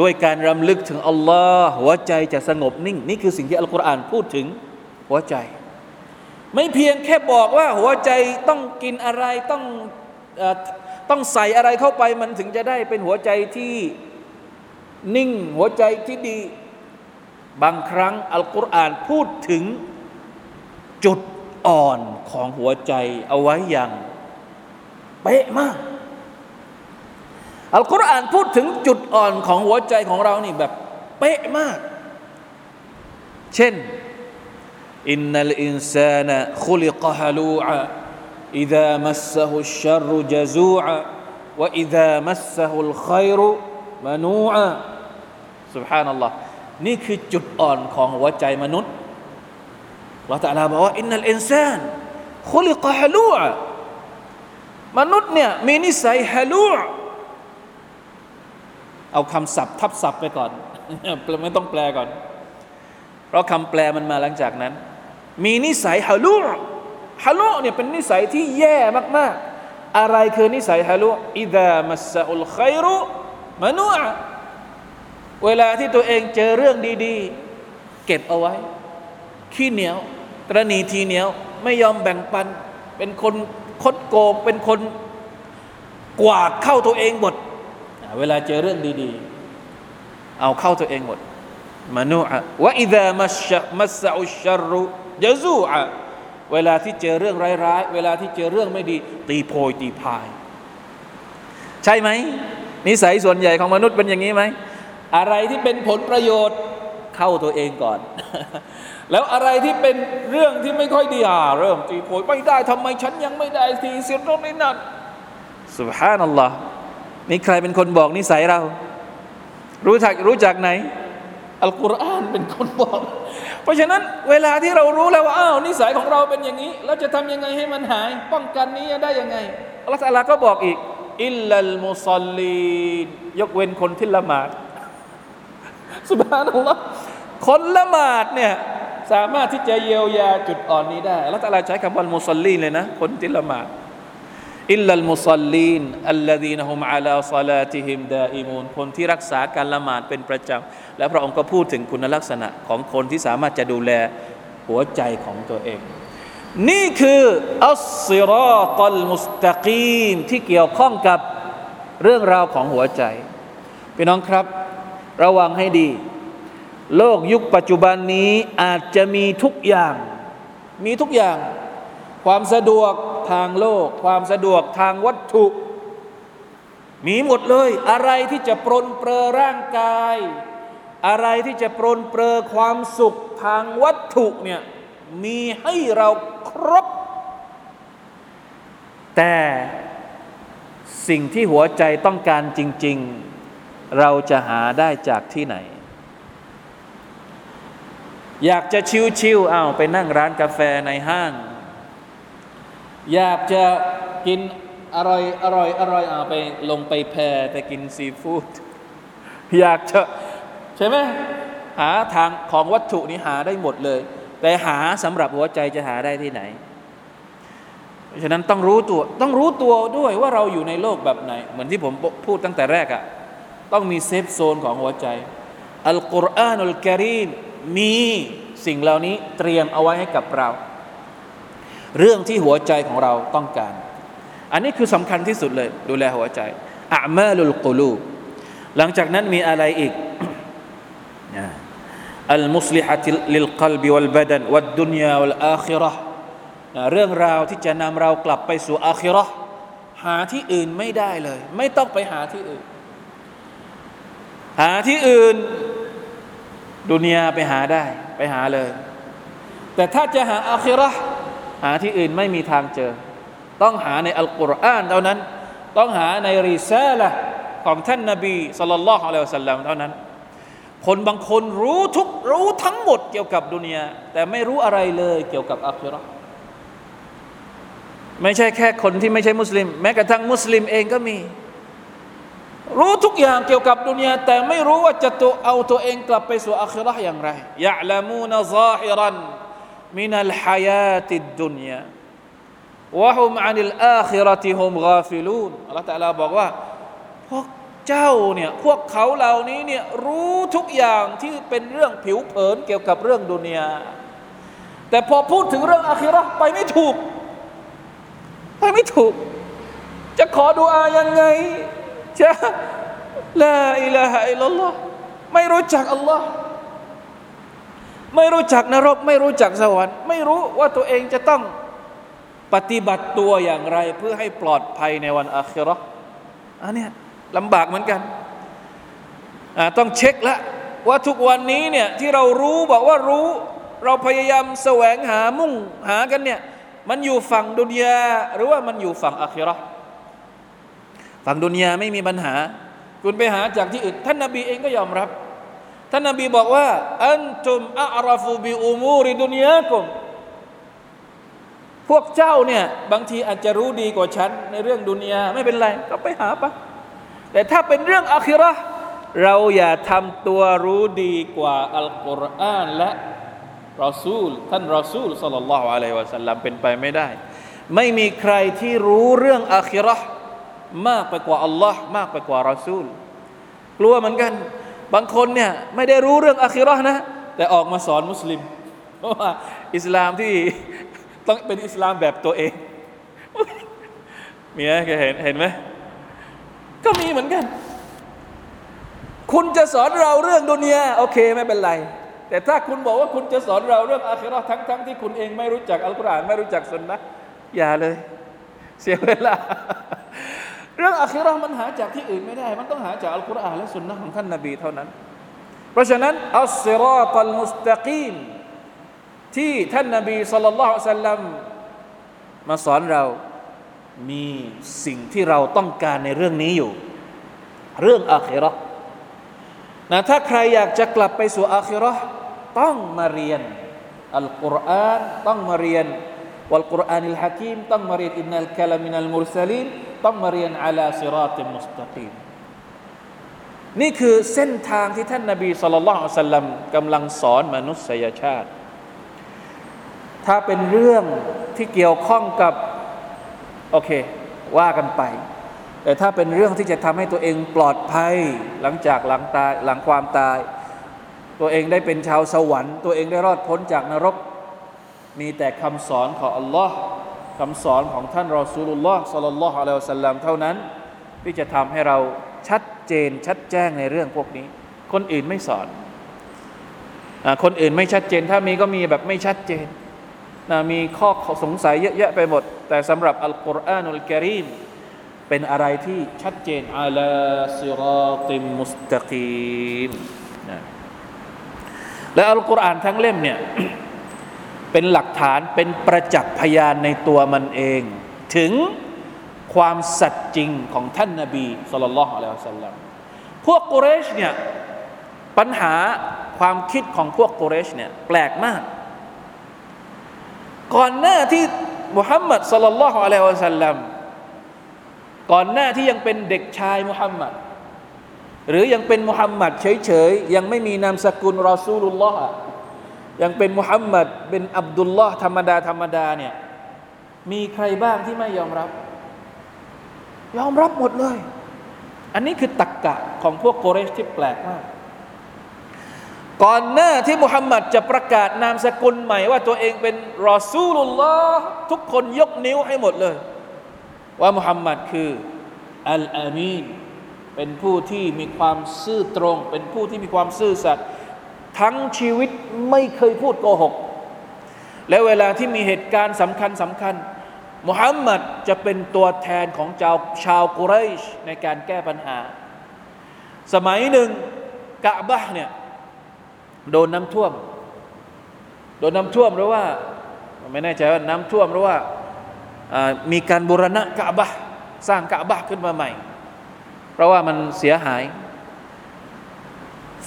ด้วยการรำลึกถึงอัลลอฮ์หัวใจจะสงบนิ่ง นี่คือสิ่งที่อัลกุรอานพูดถึงหัวใจ ไม่เพียงแค่บอกว่าหัวใจต้องกินอะไรต้องต้องใส่อะไรเข้าไปมันถึงจะได้เป็นหัวใจที่นิ่งหัวใจที่ดี บางครั้งอัลกุรอานพูดถึงจุดอ่อนของหัวใจเอาไว้อย่างเป๊ะมาก อัลกุรอานพูดถึงจุดอ่อนของหัวใจของเรานี่แบบเป๊ะมาก เช่นอินนัลอินซานะคุลิกฮะลูอาอิดามัสซะฮุชชรุจซูอาวะอิดามัสซะฮุลขัยรุมนูอาสุบฮานัลลอฮ์นี่คือจุดอ่อนของหัวใจมนุษย์เราแต่ลาบอกว่าอินนัลอินซานคุลิกฮะลูอามนุษย์เนี่ยมีนิสัยฮะลูอา เอาคำศัพท์ทับศัพท์ไปก่อนไม่ต้องแปลก่อน เพราะคำแปลมันมาหลังจากนั้น มีนิสัยฮาลูฮาลุเนี่ยเป็นนิสัยที่แย่มากๆ อะไรคือนิสัยฮาลุอิดามัสอุลไครุมนุอะเวลาที่ตัวเองเจอเรื่องดีๆ เก็บเอาไว้ ขี้เหนียวตรณีทีเหนียว ไม่ยอมแบ่งปัน เป็นคนคดโกงเป็นคนกวาดเข้าตัวเองหมด เวลาเจอเรื่องดีๆ เอาเข้าตัวเองหมดมนุอะวะอิดามัสมัสอุชรุยะซูอะเวลาที่เจอเรื่องร้ายๆ เวลาที่เจอเรื่องไม่ดี ตีโพยตีพาย ใช่ไหมนิสัยส่วนใหญ่ของมนุษย์เป็นอย่างนี้ไหม อะไรที่เป็นผลประโยชน์เข้าตัวเองก่อน แล้วอะไรที่เป็นเรื่องที่ไม่ค่อยดีอ่าเริ่มตีโพยไม่ได้ทำไมฉันยังไม่ได้ทีเสียตรงนี้นั่นสุบฮานัลลอฮ์ นี่ใครเป็นคนบอกนิสัยเรา รู้จักรู้จักไหน อัลกุรอานเป็นคนบอก เพราะฉะนั้นเวลาที่เรารู้แล้วว่าอ้าวนิสัยของเราเป็นอย่างนี้ เราจะทำยังไงให้มันหาย ป้องกันนี้ได้ยังไงอัลลอฮฺก็บอกอีก إلا المصلين ยกเว้นคนที่ละหมาดسبحان اللهคนละหมาดเนี่ยสามารถที่จะเยียวยาจุดอ่อนนี้ได้อัลลอฮฺใช้คำว่าمصلين เลยนะ คนที่ละหมาด إلا المصلين الذين هم على صلاتهم دائمونคนที่รักษาการละหมาดเป็นประจำ และพระองค์ก็พูดถึงคุณลักษณะของคนที่สามารถจะดูแลหัวใจของตัวเอง นี่คืออัสซิรอตัลมุสตะกีมที่เกี่ยวข้องกับเรื่องราวของหัวใจพี่น้องครับ ระวังให้ดี โลกยุคปัจจุบันนี้อาจจะมีทุกอย่าง มีทุกอย่าง ความสะดวกทางโลก ความสะดวกทางวัตถุ มีหมดเลย อะไรที่จะปรนเปรอร่างกาย อะไรที่จะปรนเปรอความสุขทางวัตถุเนี่ยมีให้เราครบ แต่สิ่งที่หัวใจต้องการจริง ๆ เราจะหาได้จากที่ไหน อยากจะชิวๆเอาไปนั่งร้านกาแฟในห้าง อยากจะกินอร่อยอร่อยอร่อยเอาไปลงไปแพไปกินซีฟู้ดอยากจะใช่ไหมหาทางของวัตถุนี้หาได้หมดเลย แต่หาสำหรับหัวใจจะหาได้ที่ไหนฉะนั้นต้องรู้ตัวต้องรู้ตัวด้วยว่าเราอยู่ในโลกแบบไหน เหมือนที่ผมพูดตั้งแต่แรกอะต้องมีเซฟโซนของหัวใจอัลกุรอานุลกิริมมีสิ่งเหล่านี้เตรียมเอาไว้ให้กับเรา เรื่องที่หัวใจของเราต้องการ อันนี้คือสำคัญที่สุดเลย ดูแลหัวใจอามาลุลกลูบหลังจากนั้นมีอะไรอีกอัลมุสลิฮะลิลกลบิวัลบดันวัดดุนยาวัลอาคิรห์เรื่องราวที่จะนำเรากลับไปสู่อาคิรห์หาที่อื่นไม่ได้เลย ไม่ต้องไปหาที่อื่น หาที่อื่น ดุนยาไปหาได้ ไปหาเลย แต่ถ้าจะหาอาคิรห์ หาที่อื่นไม่มีทางเจอ ต้องหาในอัลกุรอานเท่านั้น ต้องหาในริซาละของท่านนาบีสุลต่านละฮ์อะลัยฮิสลามเท่านั้น คนบางคนรู้ทุกรู้ทั้งหมดเกี่ยวกับดุนยาแต่ไม่รู้อะไรเลยเกี่ยวกับอัครอไม่ใช่แค่คนที่ไม่ใช่มุสลิม แม้กระทั่งมุสลิมเองก็มี รู้ทุกอย่างเกี่ยวกับดุนยาแต่ไม่รู้ว่าจะตัวเอาตัวเองกลับไปสู่อัครออย่างไรยะละมูนซาฮิรัน من الحياة الدنيا وهم عن الآخرة هم غافلون الله تعالىบอกว่า พวกเจ้าเนี่ยพวกเขาเหล่านี้เนี่ยรู้ทุกอย่างที่เป็นเรื่องผิวเผินเกี่ยวกับเรื่อง دنيا แต่พอพูดถึงเรื่องآخرةไปไม่ถูก ไปไม่ถูก จะขอدعاءยังไงจะلا إله إلا اللهไม่รู้จักอัลลอฮ์ ไม่รู้จักนรก ไม่รู้จักสวรรค์ ไม่รู้ว่าตัวเองจะต้องปฏิบัติตัวอย่างไร เพื่อให้ปลอดภัยในวันอาคิรออันนี้ลำบากเหมือนกัน ต้องเช็คละว่าทุกวันนี้เนี่ยที่เรารู้บอกว่ารู้เราพยายามแสวงหามุ่งหากันเนี่ยมันอยู่ฝั่งดุนยาหรือว่ามันอยู่ฝั่งอาคิรอฝั่งดุนยาไม่มีปัญหา คุณไปหาจากที่อื่นท่านนาบีเองก็ยอมรับ ท่านนบีบอกว่า อันตุมอัรฟูบิอุมูริดุนยากุมพวกเจ้าเนี่ยบางทีอาจจะรู้ดีกว่าฉันในเรื่องดุนยาไม่เป็นไร ก็ไปหาปะแต่ถ้าเป็นเรื่องอาคิรอเราอย่าทำตัวรู้ดีกว่าอัลกุรอานและรอซูล ท่านรอซูลสัลลัลลอฮุอะลัยวะสัลลัมเป็นไปไม่ได้ ไม่มีใครที่รู้เรื่องอาคิรอมากไปกว่าอัลลอฮ์มากไปกว่ารอซูล กลัวเหมือนกัน บางคนเนี่ยไม่ได้รู้เรื่องอาคิรอนะ แต่ออกมาสอนมุสลิม เพราะว่าอิสลามที่ต้องเป็นอิสลามแบบตัวเองมีไหมเคยเห็นเห็นไหมก็มีเหมือนกัน คุณจะสอนเราเรื่องดุนยาโอเคไม่เป็นไร แต่ถ้าคุณบอกว่าคุณจะสอนเราเรื่องอาคิรอทั้งทั้งที่คุณเองไม่รู้จักอัลกุรอานไม่รู้จักสุนนะอย่าเลย เสียเวลา เรื่องอาคิรอมันหาจากที่อื่นไม่ได้ มันต้องหาจากอัลกุรอานและสุนนะของท่านนบีเท่านั้น เพราะฉะนั้นอัลซิรอตัลมุสตะกีมที่ท่านนบีสุลต่านสัลลัมมาสอนเรามีสิ่งที่เราต้องการในเรื่องนี้อยู่ เรื่องอาคิรอนะถ้าใครอยากจะกลับไปสู่อาคิรอต้องมาเรียนอัลกุรอานต้องมาเรียนวัลกุรอานิลฮะกีมต้องมาเรียนอินนัลคลามินัลมุรซาลีน ต้องมาเรียนอัลาซิราติมุสตะกีมนี่คือเส้นทางที่ท่านนบีสุลต่านสัลลัมกำลังสอนมนุษยชาติ ถ้าเป็นเรื่องที่เกี่ยวข้องกับ โอเค ว่ากันไป แต่ถ้าเป็นเรื่องที่จะทำให้ตัวเองปลอดภัยหลังจากหลังตายหลังความตาย ตัวเองได้เป็นชาวสวรรค์ ตัวเองได้รอดพ้นจากนรก มีแต่คำสอนของอัลลอฮ์ คำสอนของท่านรอซูลุลลอฮ์สัลลัลลอฮุอะลัยฮิวสัลลัมเท่านั้น ที่จะทำให้เราชัดเจนชัดแจ้งในเรื่องพวกนี้ คนอื่นไม่สอนอคนอื่นไม่ชัดเจน ถ้ามีก็มีแบบไม่ชัดเจนนะมีข้อสงสัยเยอะแยะไปหมด แต่สำหรับอัลกุรอานุลกิริมเป็นอะไรที่ชัดเจนอัลซิราติมมุสตะกีมนะและอัลกุรอานทั้งเล่มเนี่ย เป็นหลักฐานเป็นประจักษ์พยานในตัวมันเอง ถึงความสัตย์จริงของท่านนาบีสุลต่านละฮ์อะลัยฮิสัลลัมพวกกุเรชเนี่ยปัญหาความคิดของพวกกุเรชเนี่ยแปลกมาก ก่อนหน้าที่มุฮัมมัดสลลัลลอฮุอะลัยฮิวะสัลลัมก่อนหน้าที่ยังเป็นเด็กชายมุฮัมมัดหรือยังเป็นมุฮัมมัดเฉยๆ ยังไม่มีนามสกุลรอซูลุลลอฮ์ ยังเป็นมุฮัมมัดเป็นอับดุลลอฮ์ธรรมดาธรรมดาเนี่ยมีใครบ้างที่ไม่ยอมรับ ยอมรับหมดเลย อันนี้คือตักกะของพวกโกเรชที่แปลกมาก ก่อนหน้าที่มุฮัมมัดจะประกาศนามสกุลใหม่ว่าตัวเองเป็นรอซูลุลลอฮ์ทุกคนยกนิ้วให้หมดเลย ว่ามุฮัมมัดคืออัลอามีนเป็นผู้ที่มีความซื่อตรง เป็นผู้ที่มีความซื่อสัตย์ ทั้งชีวิตไม่เคยพูดโกหก และเวลาที่มีเหตุการณ์สำคัญสำคัญมุฮัมมัดจะเป็นตัวแทนของชาวชาวกุเรชในการแก้ปัญหา สมัยหนึ่งกะบะเนี่ยโดนน้ำท่วม โดนน้ำท่วมหรือว่า ไม่แน่ใจว่าน้ำท่วมหรือว่ามีการบูรณะกะบะสร้างกะบะขึ้นมาใหม่ เพราะว่ามันเสียหาย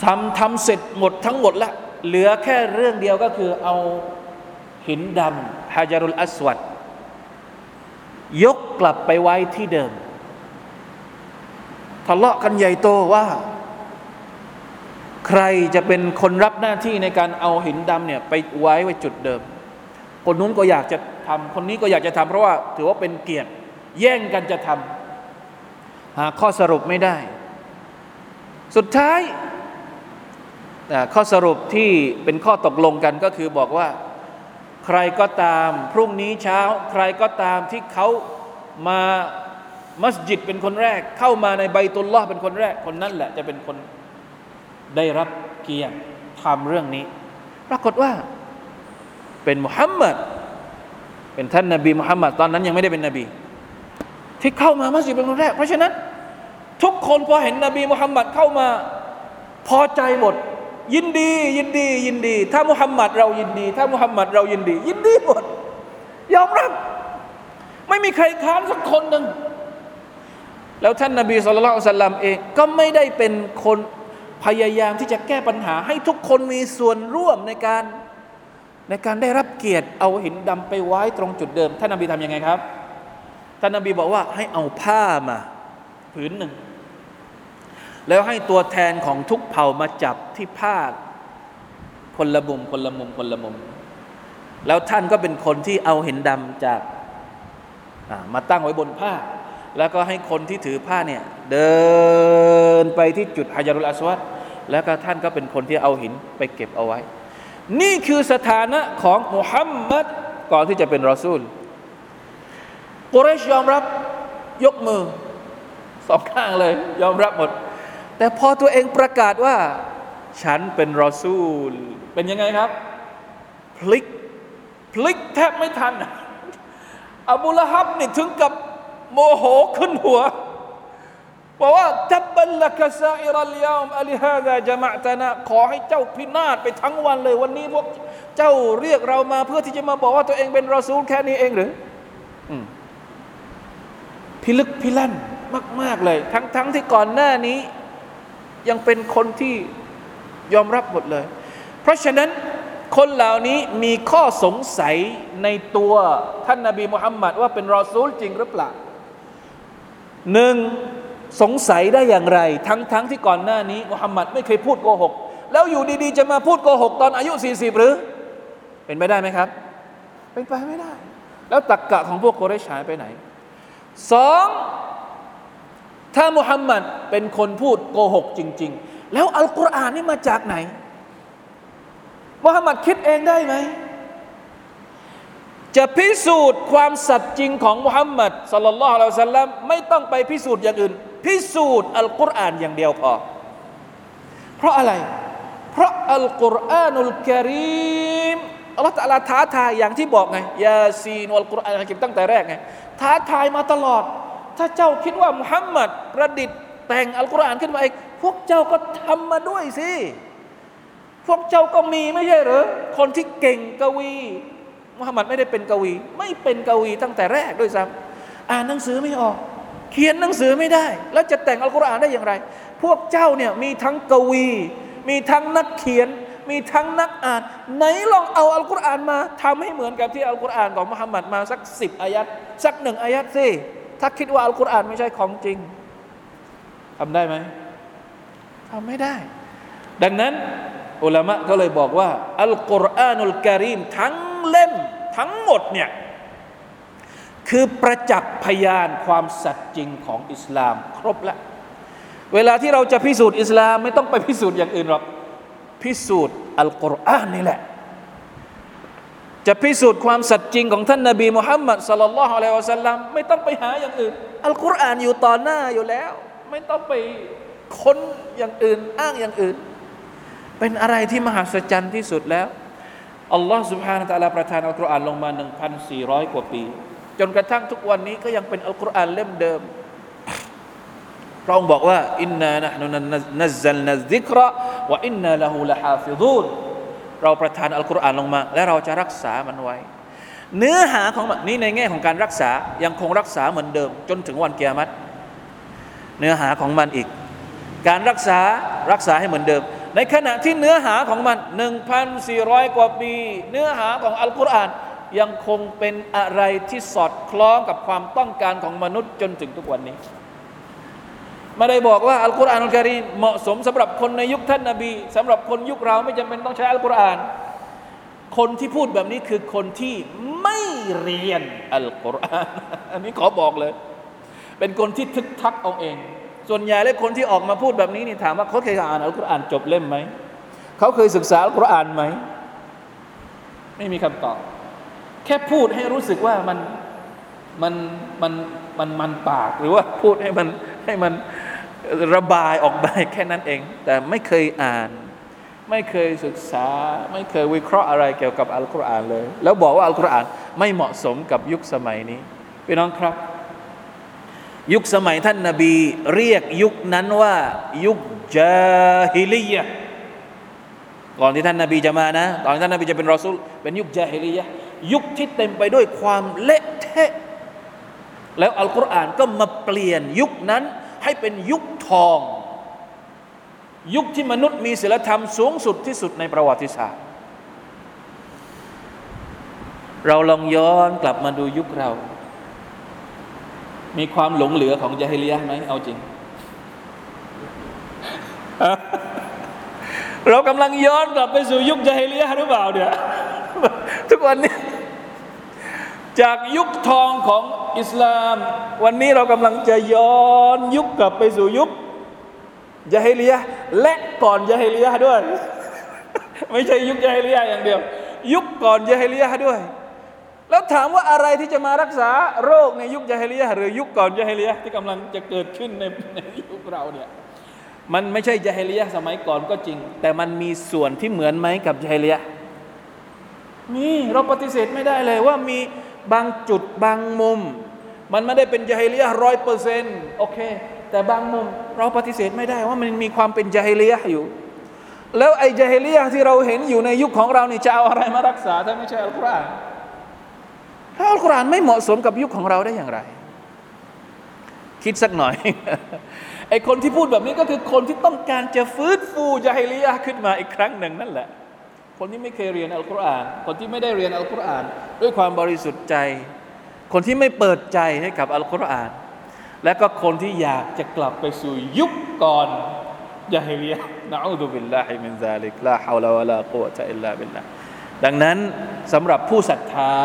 ทำทำเสร็จหมดทั้งหมดแล้วเหลือแค่เรื่องเดียวก็คือเอาหินดำฮาจารุลอัสวัดยกกลับไปไว้ที่เดิมทะเลาะกันใหญ่โตว่า ใครจะเป็นคนรับหน้าที่ในการเอาหินดำเนี่ยไปไว้ไว้จุดเดิม คนนู้นก็อยากจะทำคนนี้ก็อยากจะทำเพราะว่าถือว่าเป็นเกียรติแย่งกันจะทำหาข้อสรุปไม่ได้ สุดท้าย ข้อสรุปที่เป็นข้อตกลงกันก็คือบอกว่า ใครก็ตามพรุ่งนี้เช้า ใครก็ตามที่เขามามัสยิดเป็นคนแรก เข้ามาในใบตุลลอเป็นคนแรกคนนั้นแหละ จะเป็นคนได้รับเกียรติทำเรื่องนี้ ปรากฏว่าเป็นมุฮัมมัดเป็นท่านนาบีมุฮัมมัดตอนนั้นยังไม่ได้เป็นนบี ที่เข้ามามัสยิดเป็นคนแรก เพราะฉะนั้น ทุกคนพอเห็นนบีมุฮัมมัดเข้ามาพอใจหมด ยินดี ยินดี ยินดี ถ้ามุฮัมมัดเรายินดี ถ้ามุฮัมมัดเรายินดี ยินดีหมดยอมรับ ไม่มีใครค้านสักคนหนึ่งแล้วท่านนาบีสุลต่านสัลลัมเองก็ไม่ได้เป็นคนพยายามที่จะแก้ปัญหา ให้ทุกคนมีส่วนร่วมในการในการได้รับเกียรติเอาหินดำไปไว้ตรงจุดเดิม ท่านนาบีทำยังไงครับ ท่านนาบีบอกว่าให้เอาผ้ามา ผืนหนึ่ง แล้วให้ตัวแทนของทุกเผ่ามาจับที่ผ้าคนละมุมคนละมุมคนละมุม แล้วท่านก็เป็นคนที่เอาเห็นดำจากมาตั้งไว้บนผ้า แล้วก็ให้คนที่ถือผ้าเนี่ย เดินไปที่จุดฮายารุลอาสวัดแล้วก็ท่านก็เป็นคนที่เอาหินไปเก็บเอาไว้ นี่คือสถานะของมุฮัมมัดก่อนที่จะเป็นรอซูลกุเรชยอมรับยกมือสองข้างเลย ยอมรับหมด แต่พอตัวเองประกาศว่า ฉันเป็นรอซูล เป็นยังไงครับ พลิก พลิกแทบไม่ทัน อบูละฮับนี่ถึงกับโมโหขึ้นหัวบอกว่าจับบัลลักซาอิรัลยามอลิฮาดาจะมาตนะขอให้เจ้าพินาศไปทั้งวันเลย วันนี้พวกเจ้าเรียกเรามา เพื่อที่จะมาบอกว่าตัวเองเป็นรอซูลแค่นี้เองหรือพิลึกพิลั่นมาก ๆ เลย ทั้งทั้งที่ก่อนหน้านี้ ยังเป็นคนที่ยอมรับหมดเลย เพราะฉะนั้นคนเหล่านี้มีข้อสงสัยในตัวท่านนาบีมุฮัมมัดว่าเป็นรอซูลจริงหรือเปล่าหนึ่งสงสัยได้อย่างไร ทั้งๆทที่ก่อนหน้านี้มุฮัมมัดไม่เคยพูดโกหก แล้วอยู่ดีๆ จะมาพูดโกหกตอนอายุ 40 หรือ เป็นไปได้ไหมครับ เป็นไปไม่ได้ แล้วตักกะของพวกโกเรชหายไปไหนสอง ถ้ามุฮัมมัดเป็นคนพูดโกหกจริง ๆ แล้วอัลกุรอานนี่มาจากไหนมุฮัมมัดคิดเองได้ไหม จะพิสูจน์ความสัตย์จริงของมุฮัมมัดสัลลัลลอฮุอะลัยฮิสัลลัมไม่ต้องไปพิสูจน์อย่างอื่น พิสูจน์อัลกุรอานอย่างเดียวพอ เพราะอะไร เพราะอัลกุรอานุลกิริมอัลลอฮฺตะลาท้าทายอย่างที่บอกไงยาซีนอัลกุรอานกิบตั้งแต่แรกไงท้าทายมาตลอด ถ้าเจ้าคิดว่ามุฮัมมัดประดิษฐ์แต่งอัลกุรอานขึ้นมาเองพวกเจ้าก็ทำมาด้วยสิ พวกเจ้าก็มีไม่ใช่หรือคนที่เก่งกวีมุฮัมมัดไม่ได้เป็นกวี ไม่เป็นกวีตั้งแต่แรกด้วยซ้ำอ่านหนังสือไม่ออก เขียนหนังสือไม่ได้ แล้วจะแต่งอัลกุรอานได้อย่างไร พวกเจ้าเนี่ยมีทั้งกวี มีทั้งนักเขียน มีทั้งนักอ่าน ไหนลองเอาอัลกุรอานมาทำให้เหมือนกับที่อัลกุรอานของมุฮัมมัดมาสักสิบอายัดสักหนึ่งอายัดสิ ถ้าคิดว่าอัลกุรอานไม่ใช่ของจริงทำได้ไหมทำไม่ได้ ดังนั้นอุลามะก็เลยบอกว่า อัลกุรอานุลกิริมทั้งเล่มทั้งหมดเนี่ยคือประจักษ์พยานความสัตย์จริงของอิสลาม ครบแล้ว เวลาที่เราจะพิสูจน์อิสลามไม่ต้องไปพิสูจน์อย่างอื่นหรอกพิสูจน์อัลกุรอานนี่แหละ จะพิสูจน์ความสัตย์จริงของท่านนาบีมุฮัมมัดสลลัลลอฮุอะลัยฮิวะสัลลัมไม่ต้องไปหาอย่างอื่น อัลกุรอานอยู่ต่อหน้าอยู่แล้ว ไม่ต้องไปค้นอย่างอื่น อ้างอย่างอื่น เป็นอะไรที่มหัศจรรย์ที่สุดแล้วอัลลอฮ์สุบฮานะตะลาประทานอัลกุรอานลงมา 1,400 กว่าปี จนกระทั่งทุกวันนี้ก็ยังเป็นอัลกุรอานเล่มเดิมพระองค์บอกว่าอินนานะฮ์นุนัซซัลนัซซิกระวะอินนาละฮูละฮาฟิซูน เราประทานอัลกุรอานลงมา และเราจะรักษามันไว้ เนื้อหาของมันนี่ในแง่ของการรักษายังคงรักษาเหมือนเดิม จนถึงวันเกียรติเนื้อหาของมันอีก การรักษารักษาให้เหมือนเดิม ในขณะที่เนื้อหาของมัน 1,400 กว่าปี เนื้อหาของอัลกุรอานยังคงเป็นอะไรที่สอดคล้องกับความต้องการของมนุษย์จนถึงทุกวันนี้ ไม่ได้บอกว่าอัลกุรอานอัลกริมเหมาะสมสำหรับคนในยุคท่านนาบีสำหรับคนยุคเราไม่จำเป็นต้องใช้อัลกุรอาน คนที่พูดแบบนี้คือคนที่ไม่เรียนอัลกุรอานอันนี้ขอบอกเลย เป็นคนที่ทึกทักเอาเอง ส่วนใหญ่เลยคนที่ออกมาพูดแบบนี้นี่ถามว่าเขาเคยอ่านอัลกุรอานจบเล่มไหมเขาเคยศึกษาอัลกุรอานไหมไม่มีคำตอบ แค่พูดให้รู้สึกว่ามันมันมันมันมันปากหรือว่าพูดให้มันให้มัน ระบายออกไปแค่นั้นเอง แต่ไม่เคยอ่าน ไม่เคยศึกษา ไม่เคยวิเคราะห์อะไรเกี่ยวกับอัลกุรอานเลย แล้วบอกว่าอัลกุรอานไม่เหมาะสมกับยุคสมัยนี้พี่น้องครับ ยุคสมัยท่านนาบี เรียกยุคนั้นว่า ยุคจาฮิลียะก่อนที่ท่านนาบีจะมานะ ตอนที่ท่านนาบีจะเป็นรอซูลเป็นยุคจาฮิลียะยุคที่เต็มไปด้วยความเละเทะแล้วอัลกุรอานก็มาเปลี่ยนยุคนั้น ให้เป็นยุคทอง ยุคที่มนุษย์มีศีลธรรมสูงสุดที่สุดในประวัติศาสตร์ เราลองย้อนกลับมาดูยุคเรา มีความหลงเหลือของยาฮิลียะไหมเอาจริง เรากำลังย้อนกลับไปสู่ยุคยาฮิลียะหรือเปล่าเนี่ยทุกวันนี้จากยุคทองของ อิสลาม วันนี้เรากำลังจะย้อนยุคกลับไปสู่ยุคยาฮิลียะและก่อนยาฮิลียะด้วย ไม่ใช่ยุคجاهلية อย่างเดียว ยุคก่อนجاهلية ด้วย แล้วถามว่าอะไรที่จะมารักษาโรคในยุคجاهلية หรือยุคก่อนجاهلية ที่กำลังจะเกิดขึ้นในในยุคเราเนี่ยมันไม่ใช่جاهلية สมัยก่อนก็จริง แต่มันมีส่วนที่เหมือนไหมกับجاهلية มีเราปฏิเสธไม่ได้เลยว่ามีบางจุดบางมุม มันไม่ได้เป็นجاهلية ร้อยเปอร์เซนต์โอเค แต่บางมุมเราปฏิเสธไม่ได้ว่ามันมีความเป็นยาฮิลียอยู่ แล้วไอ้ยาฮิลียที่เราเห็นอยู่ในยุคของเรานี่จะเอาอะไรมารักษาถ้าไม่ใช่อัลกุรอานถ้าอัลกุรอานไม่เหมาะสมกับยุคของเราได้อย่างไร คิดสักหน่อยไอ้คนที่พูดแบบนี้ก็คือคนที่ต้องการจะฟื้นฟูยาฮิลียขึ้นมาอีกครั้งหนึ่งนั่นแหละ คนที่ไม่เคยเรียนอัลกุรอาน คนที่ไม่ได้เรียนอัลกุรอาน ด้วยความบริสุทธิ์ใจ คนที่ไม่เปิดใจให้กับอัลกุรอาน และก็คนที่อยากจะกลับไปสู่ยุคก่อนجاهلية نعوذ بالله من ذلك لا حول ولا قوة إلا باللهดังนั้นสำหรับผู้ศรัทธา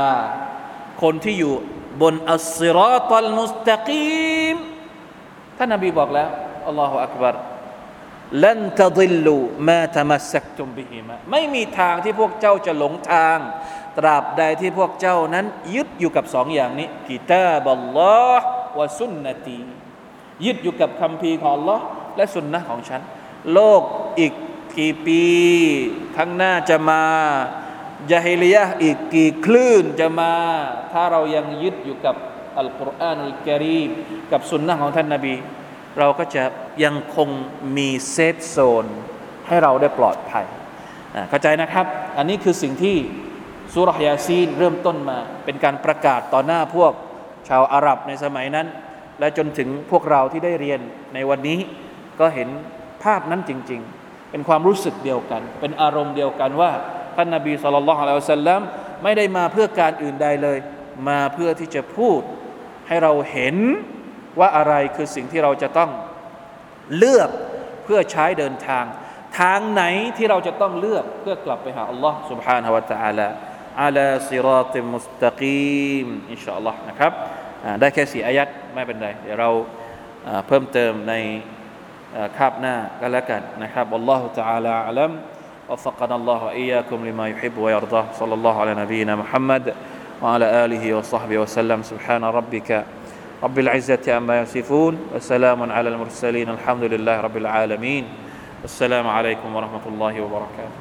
คนที่อยู่บนالصراط المستقيمท่านนบีบอกแล้วالله أكبر لن تضلوا ما تمسكتم بهماไม่มีทางที่พวกเจ้าจะหลงทาง ตราบใดที่พวกเจ้านั้น ยึดอยู่กับสองอย่างนี้كتاب الله وسنتيยึดอยู่กับคำพีของ Allah และสุนนะของฉัน โลกอีกกี่ปีข้างหน้าจะมาجاهليةอีกกี่คลื่นจะมา ถ้าเรายังยึดอยู่กับอัลกุรอานอัลกิรีมกับสุนนะของท่านนาบี เราก็จะยังคงมี safe zoneให้เราได้ปลอดภัยเข้าใจนะครับ อันนี้คือสิ่งที่ สุรยาซีนเริ่มต้นมา เป็นการประกาศต่อหน้าพวกชาวอาหรับในสมัยนั้น และจนถึงพวกเราที่ได้เรียนในวันนี้ ก็เห็นภาพนั้นจริง ๆ เป็นความรู้สึกเดียวกัน เป็นอารมณ์เดียวกันว่าท่านนาบีสุลต่านละฮ์อัลลอฮฺสัลลัมไม่ได้มาเพื่อการอื่นใดเลย มาเพื่อที่จะพูดให้เราเห็นว่าอะไรคือสิ่งที่เราจะต้องเลือกเพื่อ พื่อใช้เดินทาง ทางไหนที่เราจะต้องเลือกเพื่อกลับไปหาอัลลอฮ์ سبحانه และ تعالى على صراط مستقيم อินชาอัลลอฮ์นะครับได้แค่สี่อายัดไม่เป็นไรเดี๋ยวเราเพิ่มเติมในคาบหน้าก็แล้วกันนะครับอัลลอฮฺ تعالى أعلم وفقنا الله وإياكم لما يحب ويرضى صلى الله على نبينا محمد وعلى آله وصحبه وسلم سبحان ربك رب العزة عما يصفون وسلام على المرسلين الحمد لله رب العالمين السلام عليكم ورحمة الله وبركاته